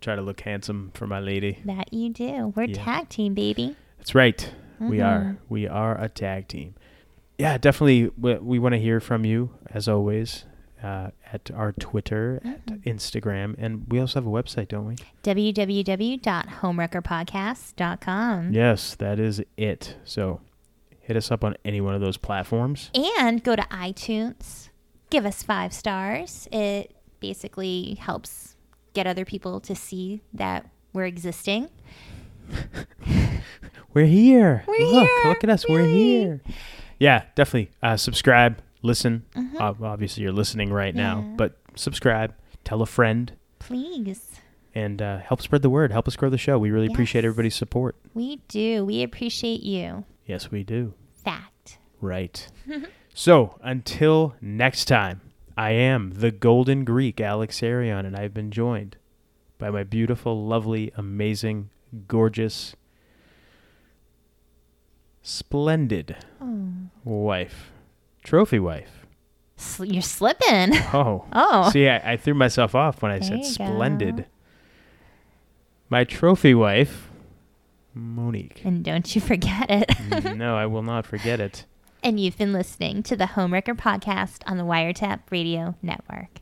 [SPEAKER 1] Try to look handsome for my lady.
[SPEAKER 2] That you do. We're
[SPEAKER 1] Yeah.
[SPEAKER 2] tag team, baby.
[SPEAKER 1] That's right. We mm-hmm.
[SPEAKER 2] are.
[SPEAKER 1] We are a tag team. Yeah, definitely. We, we want to hear from you as always uh, at our Twitter, at
[SPEAKER 2] Mhm.
[SPEAKER 1] Instagram, and we also have a website, don't we?
[SPEAKER 2] www.homewreckerpodcast.com.
[SPEAKER 1] Yes, that is it. So hit us up on any one of those platforms.
[SPEAKER 2] And go to iTunes. Give us five stars. It basically helps get other people to see that we're existing.
[SPEAKER 1] We're here.
[SPEAKER 2] We're
[SPEAKER 1] look,
[SPEAKER 2] here.
[SPEAKER 1] look at us. We're here. Yeah, definitely. Uh, subscribe, listen.
[SPEAKER 2] Mhm.
[SPEAKER 1] Uh, obviously, you're listening right now, but subscribe, tell a friend,
[SPEAKER 2] Please.
[SPEAKER 1] and uh, help spread the word. Help us grow the show. We really appreciate everybody's support.
[SPEAKER 2] We do. We appreciate you.
[SPEAKER 1] Yes, we do.
[SPEAKER 2] Fact.
[SPEAKER 1] Right. so until next time, I am the Golden Greek, Alex Arion, and I've been joined by my beautiful, lovely, amazing, gorgeous, splendid
[SPEAKER 2] Oh.
[SPEAKER 1] wife, trophy wife.
[SPEAKER 2] Sl- You're slipping.
[SPEAKER 1] Oh,
[SPEAKER 2] Oh.
[SPEAKER 1] see, I, I threw myself off when I
[SPEAKER 2] There
[SPEAKER 1] said splendid.
[SPEAKER 2] go.
[SPEAKER 1] My trophy wife, Monique.
[SPEAKER 2] And don't you forget it.
[SPEAKER 1] no, I will not forget it.
[SPEAKER 2] and you've been listening to the Homewrecker Podcast on the Wiretap Radio Network.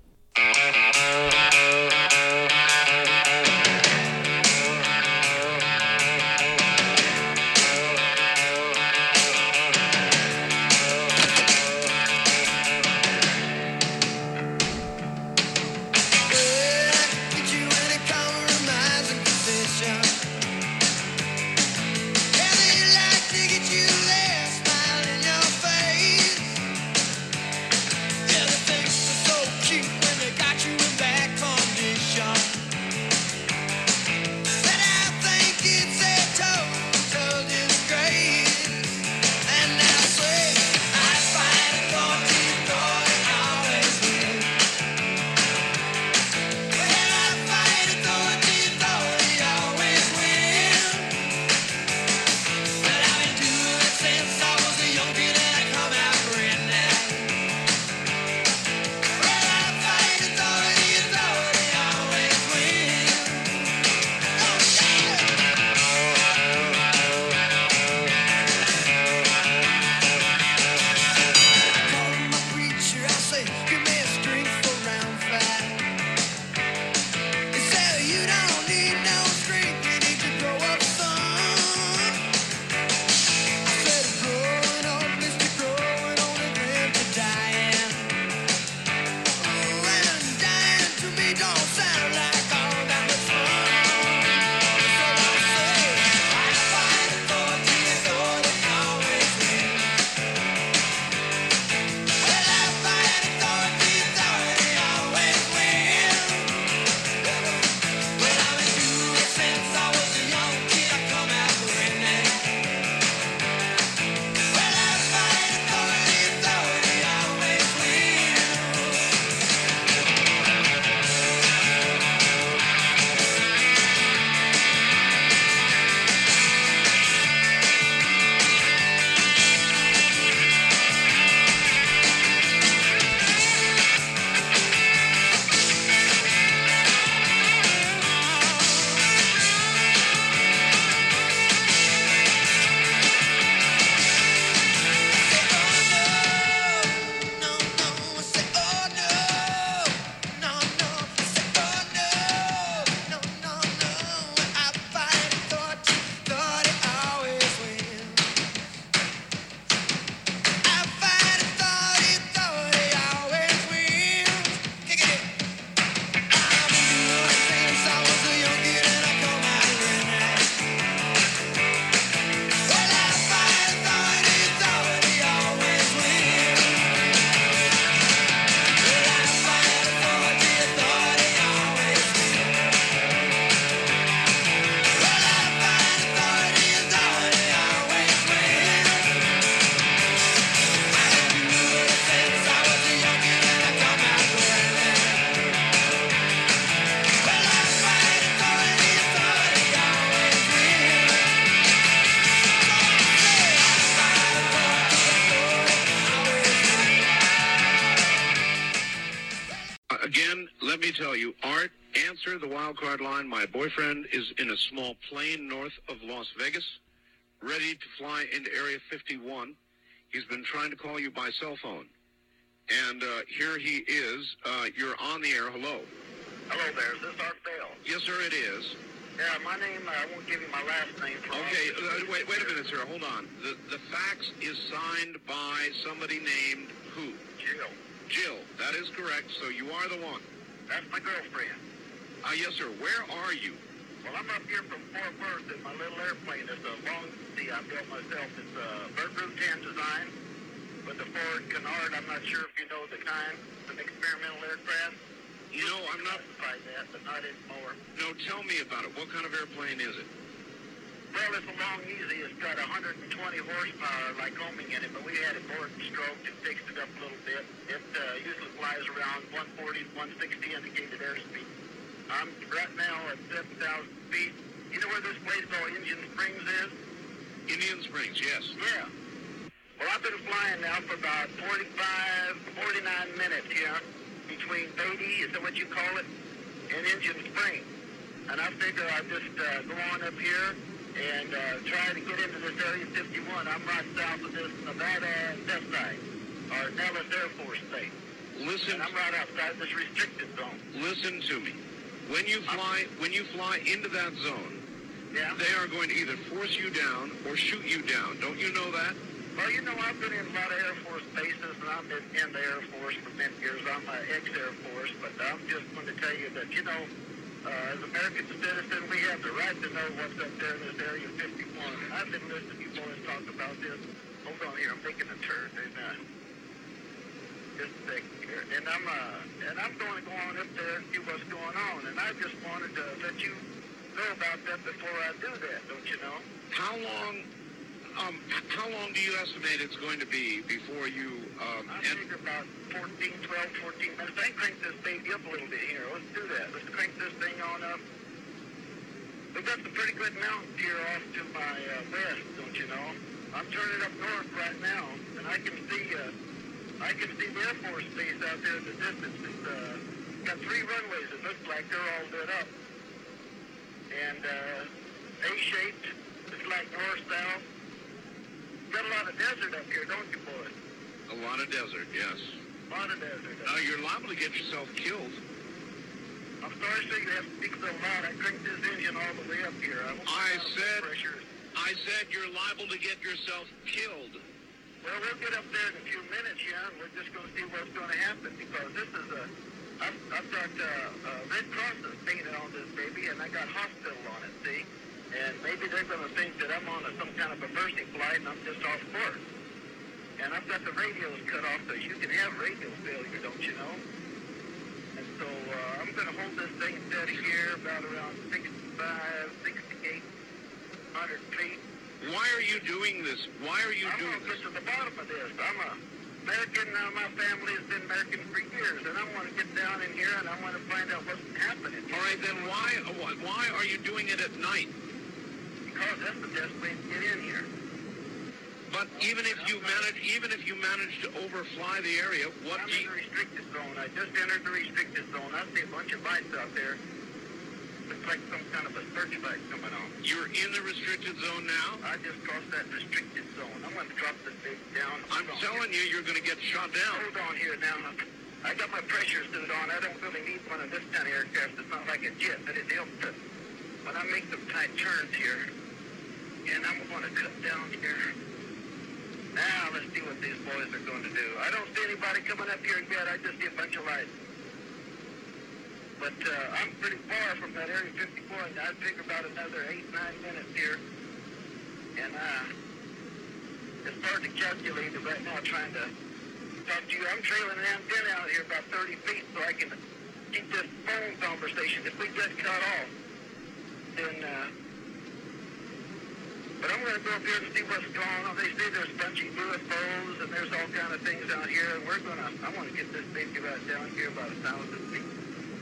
[SPEAKER 3] Cleared the wild card line. My boyfriend is in a small plane north of Las Vegas, ready to fly into Area 51. He's been trying to call you by cell phone. And uh, here he is. Uh, you're on the air. Hello.
[SPEAKER 4] Hello there, is this Art Bell?
[SPEAKER 3] Yes, sir, it is.
[SPEAKER 4] Yeah, my name, uh, I won't give you my last name.
[SPEAKER 3] Okay, uh, wait, wait a minute, sir. Hold on. The, the fax is signed by somebody named who?
[SPEAKER 4] Jill,
[SPEAKER 3] Jill. That is correct. So you are the one.
[SPEAKER 4] that's my girlfriend.
[SPEAKER 3] Uh, yes, sir. Where are you?
[SPEAKER 4] Well, I'm up here from Fort Worth in my little airplane. It's a long sea I built myself. It's a Rutan design with the Ford Canard. I'm not sure if you know the kind. It's an experimental aircraft.
[SPEAKER 3] No, I'm not.
[SPEAKER 4] That, but not anymore.
[SPEAKER 3] No, tell me about it. What kind of airplane is it?
[SPEAKER 4] Well, it's a Long-EZ. It's got 120 horsepower Lycoming in it, but we had it bored and stroked and fixed it up a little bit. It uh, usually flies around 140, 160 indicated airspeed. I'm right now at 7,000 feet. You know where this place called Indian Springs is?
[SPEAKER 3] Indian Springs, yes.
[SPEAKER 4] Yeah. Well, I've been flying now for about 45, 49 minutes here between Beatty, is that what you call it, and Indian Springs. And I figure I'll just uh, go on up here and uh, try to get into this Area 51. I'm right south of this Nevada test site, or Nellis Air Force Base.
[SPEAKER 3] Listen,
[SPEAKER 4] And I'm right outside this restricted zone.
[SPEAKER 3] listen to me. When you fly, when you fly into that zone,
[SPEAKER 4] Yeah?
[SPEAKER 3] they are going to either force you down or shoot you down. Don't you know that?
[SPEAKER 4] Well, you know, I've been in a lot of Air Force bases, and I've been in the Air Force for many years. I'm an ex-Air Force, but I'm just going to tell you that, you know, uh, as American citizen, we have the right to know what's up there in this Area 51. And I've been listening to you boys talk about this. Hold on here, I'm making a turn. And, uh, just a second here. And I'm, uh, and I'm going to go on up there and see what's going on. And I just wanted to let you know about that before I do that, don't you know?
[SPEAKER 3] How long? Um, how long do you estimate it's going to be before you? Um,
[SPEAKER 4] I figure about 14, 12, 14 minutes. I crank this baby up a little bit here. Let's do that. Let's crank this thing on up. We've got some pretty good mountains here off to my uh, west, don't you know? I'm turning up north right now, and I can see uh, I can see the Air Force base out there in the distance. It's uh, got three runways. It looks like they're all lit up, and uh, A-shaped. It's like north-south. Got a lot of desert up here, don't you, boys?
[SPEAKER 3] A lot of desert, yes.
[SPEAKER 4] A lot of desert.
[SPEAKER 3] Now you're liable to get yourself killed.
[SPEAKER 4] I'm sorry, sir, you have to speak so loud. I cranked this engine all the way up here. I,
[SPEAKER 3] I said-
[SPEAKER 4] Pressure.
[SPEAKER 3] I said you're liable to get yourself killed.
[SPEAKER 4] Well, we'll get up there in a few minutes, yeah, and we're just going to see what's going to happen because this is a. I've, I've got uh, uh, Red Crosses painted on this baby, and I got hospital on it, see? And maybe they're going to think that I'm on a, some kind of a mercy flight and I'm just off course. And I've got the radios cut off, so you can have radio failure, don't you know? And so uh, I'm going to hold this thing steady here, about around 65, 68, 100 feet.
[SPEAKER 3] Why are you doing this? Why are you
[SPEAKER 4] I'm
[SPEAKER 3] doing this?
[SPEAKER 4] get to the bottom of this. I'm a American. Uh, my family has been American for years, and I want to get down in here and I want to find out what's happening.
[SPEAKER 3] All right, then why? Why why are you doing it at night?
[SPEAKER 4] Because that's the best way to get in here.
[SPEAKER 3] But even if you manage, even if you manage to overfly the area, what
[SPEAKER 4] I'm in the restricted zone. I just entered the restricted zone. I see a bunch of lights out there. Looks like some kind of a searchlight coming on.
[SPEAKER 3] You're in the restricted zone now.
[SPEAKER 4] I just crossed that restricted zone. I'm going to drop this baby down.
[SPEAKER 3] I'm
[SPEAKER 4] Hold
[SPEAKER 3] telling you, you're going to get shot down.
[SPEAKER 4] Hold on here now. I got my pressure suit on. I don't really need one of this kind of aircraft. It's not like a jet, but it helps to, when I make some tight turns here. And I'm going to cut down here. Now let's see what these boys are going to do. I don't see anybody coming up here yet. I just see a bunch of lights. But uh, I'm pretty far from that Area 54, and I'd figure about another eight, nine minutes here. And uh, it's hard to calculate it right now trying to talk to you. I'm trailing an antenna out here about 30 feet so I can keep this phone conversation. If we get cut off, then, uh, but I'm going to go up here and see what's going on. They say there's a bunch of UFOs and there's all kind of things out here. And we're going to, I want to get this baby right down here about a thousand feet.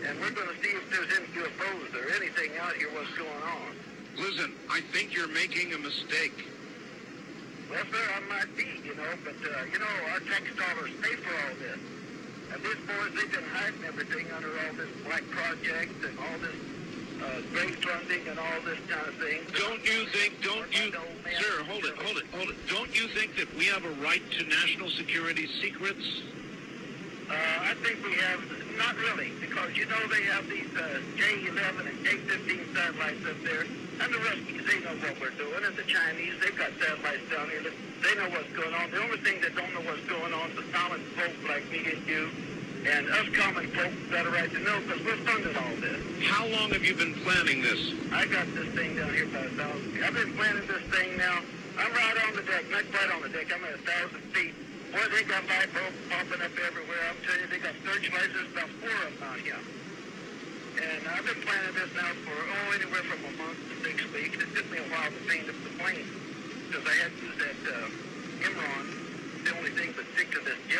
[SPEAKER 4] And we're going to see if there's any UFOs or anything out here, what's going on.
[SPEAKER 3] Listen, I think you're making a mistake.
[SPEAKER 4] Well, sir, I might be, you know, but, uh, you know, our tax dollars pay for all this. And these boys, they've been hiding everything under all this black project and all this uh, funding and all this kind of thing.
[SPEAKER 3] Don't you think, don't you, sir, hold it, hold it, hold it. Don't you think that we have a right to national security secrets?
[SPEAKER 4] Uh, I think we have, not really, because you know they have these uh, J-11 and J-15 satellites up there, and the Ruskies, they know what we're doing, and the Chinese, they've got satellites down here. They know what's going on. The only thing that don't know what's going on is the common folk like me and you, and us common folk got a right to know because we're funding all this.
[SPEAKER 3] How long have you been planning this?
[SPEAKER 4] I got this thing down here about a thousand feet. I've been planning this thing now. I'm right on the deck, not quite on the deck. I'm at a thousand feet. Boy, they got light bulbs popping up everywhere. I'm telling you, they got searchlights. There's about four of them out here. And I've been planning this now for, oh, anywhere from a month to six weeks. It took me a while to paint up the plane because I had to use that uh, Imron. The only thing but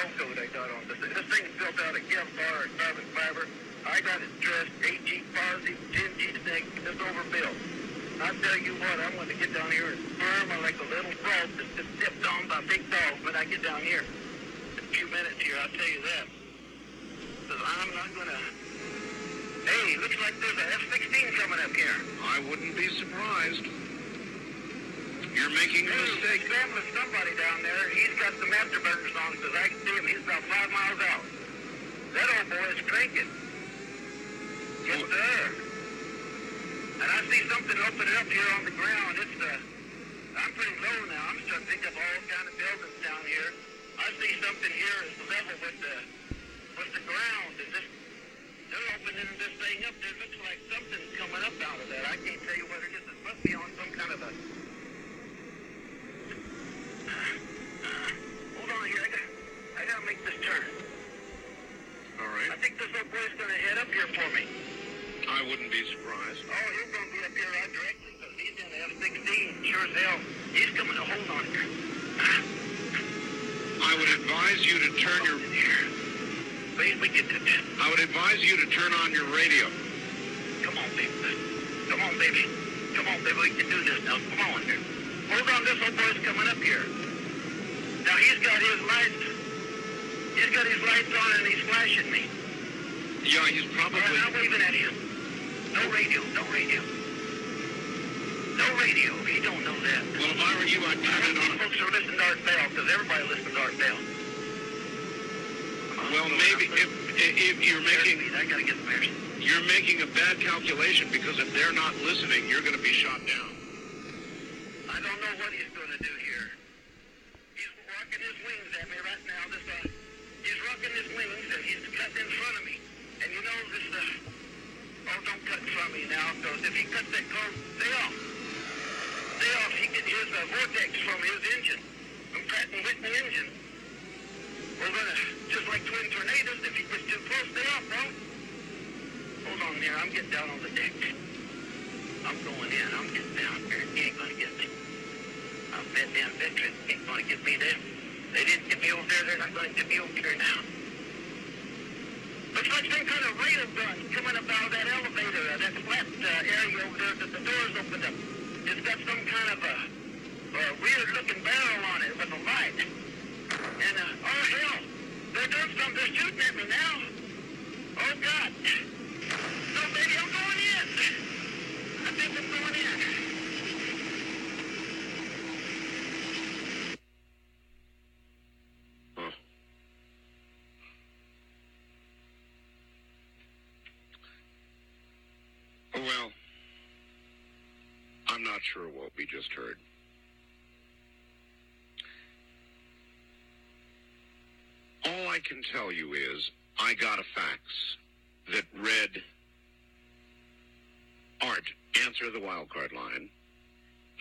[SPEAKER 4] this I got on. This, this thing's built out of Kevlar and carbon fiber. I got it dressed AG positive, 10G negative, it's overbuilt. I tell you what, I want to get down here and firm like a little frog that's just stepped on by big dog when I get down here. In a few minutes here, I'll tell you that. Because I'm not going to... Hey, looks like there's a F-16 coming up here.
[SPEAKER 3] I wouldn't be surprised. You're making a mistake.
[SPEAKER 4] Sam with somebody down there. He's got some afterburners on because I can see him. He's about five miles out. That old boy is cranking. Yes, sir. And I see something opening up here on the ground. It's uh, I'm pretty low now. I'm starting to pick up all kind of buildings down here. I see something here is level with the with the ground. And this they're opening this thing up. There looks like something's coming up out of that. I can't tell you what it is. It must be on some kind of a Hold on here. I got, I gotta make this turn.
[SPEAKER 3] All
[SPEAKER 4] I think this little boy's gonna head up here for me.
[SPEAKER 3] I wouldn't be surprised.
[SPEAKER 4] Oh, he's gonna be up here right directly because he's in the F-16. Sure as hell. He's coming to hold on here.
[SPEAKER 3] I would advise you to turn your
[SPEAKER 4] here. Please, we get to this.
[SPEAKER 3] I would advise you to turn on your radio.
[SPEAKER 4] Come on, baby. Come on, baby. Come on, baby. We can do this now. Come on here. Hold on. This little boy's coming up here. Now he's got his lights. He's got his lights on and he's flashing me.
[SPEAKER 3] Yeah, he's probably.
[SPEAKER 4] right, I'm waving at him. No radio, no radio. No radio. He don't know that.
[SPEAKER 3] Well, if I were you, I'd turn it on.
[SPEAKER 4] folks are listening to Art Bell, because everybody listens to Art Bell.
[SPEAKER 3] Well, maybe if if you're making
[SPEAKER 4] I gotta get some
[SPEAKER 3] you're making a bad calculation because if they're not listening, you're going to be shot down.
[SPEAKER 4] I don't know what he's gonna do here. He's rocking his wings at me right now. This uh, he's rocking his wings and he's cutting in front of me. And you know this uh, oh don't cut in front of me now, because if he cuts that car, stay off. Stay off. He can his uh, vortex from his engine, from Pratt and Whitney engine. We're gonna just like twin tornadoes. If he gets too close, stay off, bro. Hold on there. I'm getting down on the deck. I'm going in. I'm getting down here. He ain't gonna get me. I'm bet them veterans ain't gonna get me there. They didn't get me over there. They're not gonna get me over here now. Looks like some kind of rail gun coming up out of that elevator, uh, that flat uh, area over there that the doors opened up. It's got some kind of a, a weird-looking barrel on it with a light. And, uh, oh, hell, they're doing something. They're shooting at me now. Oh, God. No, baby, I'm going in. I think I'm going in.
[SPEAKER 3] Huh. Well, I'm not sure what we just heard. All I can tell you is I got a fax that read Art, answer the wildcard line.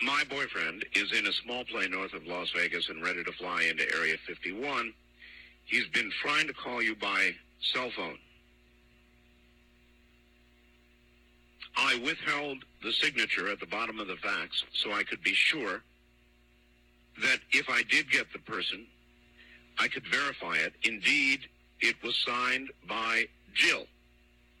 [SPEAKER 3] My boyfriend is in a small plane north of Las Vegas and ready to fly into Area 51. He's been trying to call you by cell phone. I withheld the signature at the bottom of the fax so I could be sure that if I did get the person, I could verify it. Indeed, it was signed by Jill.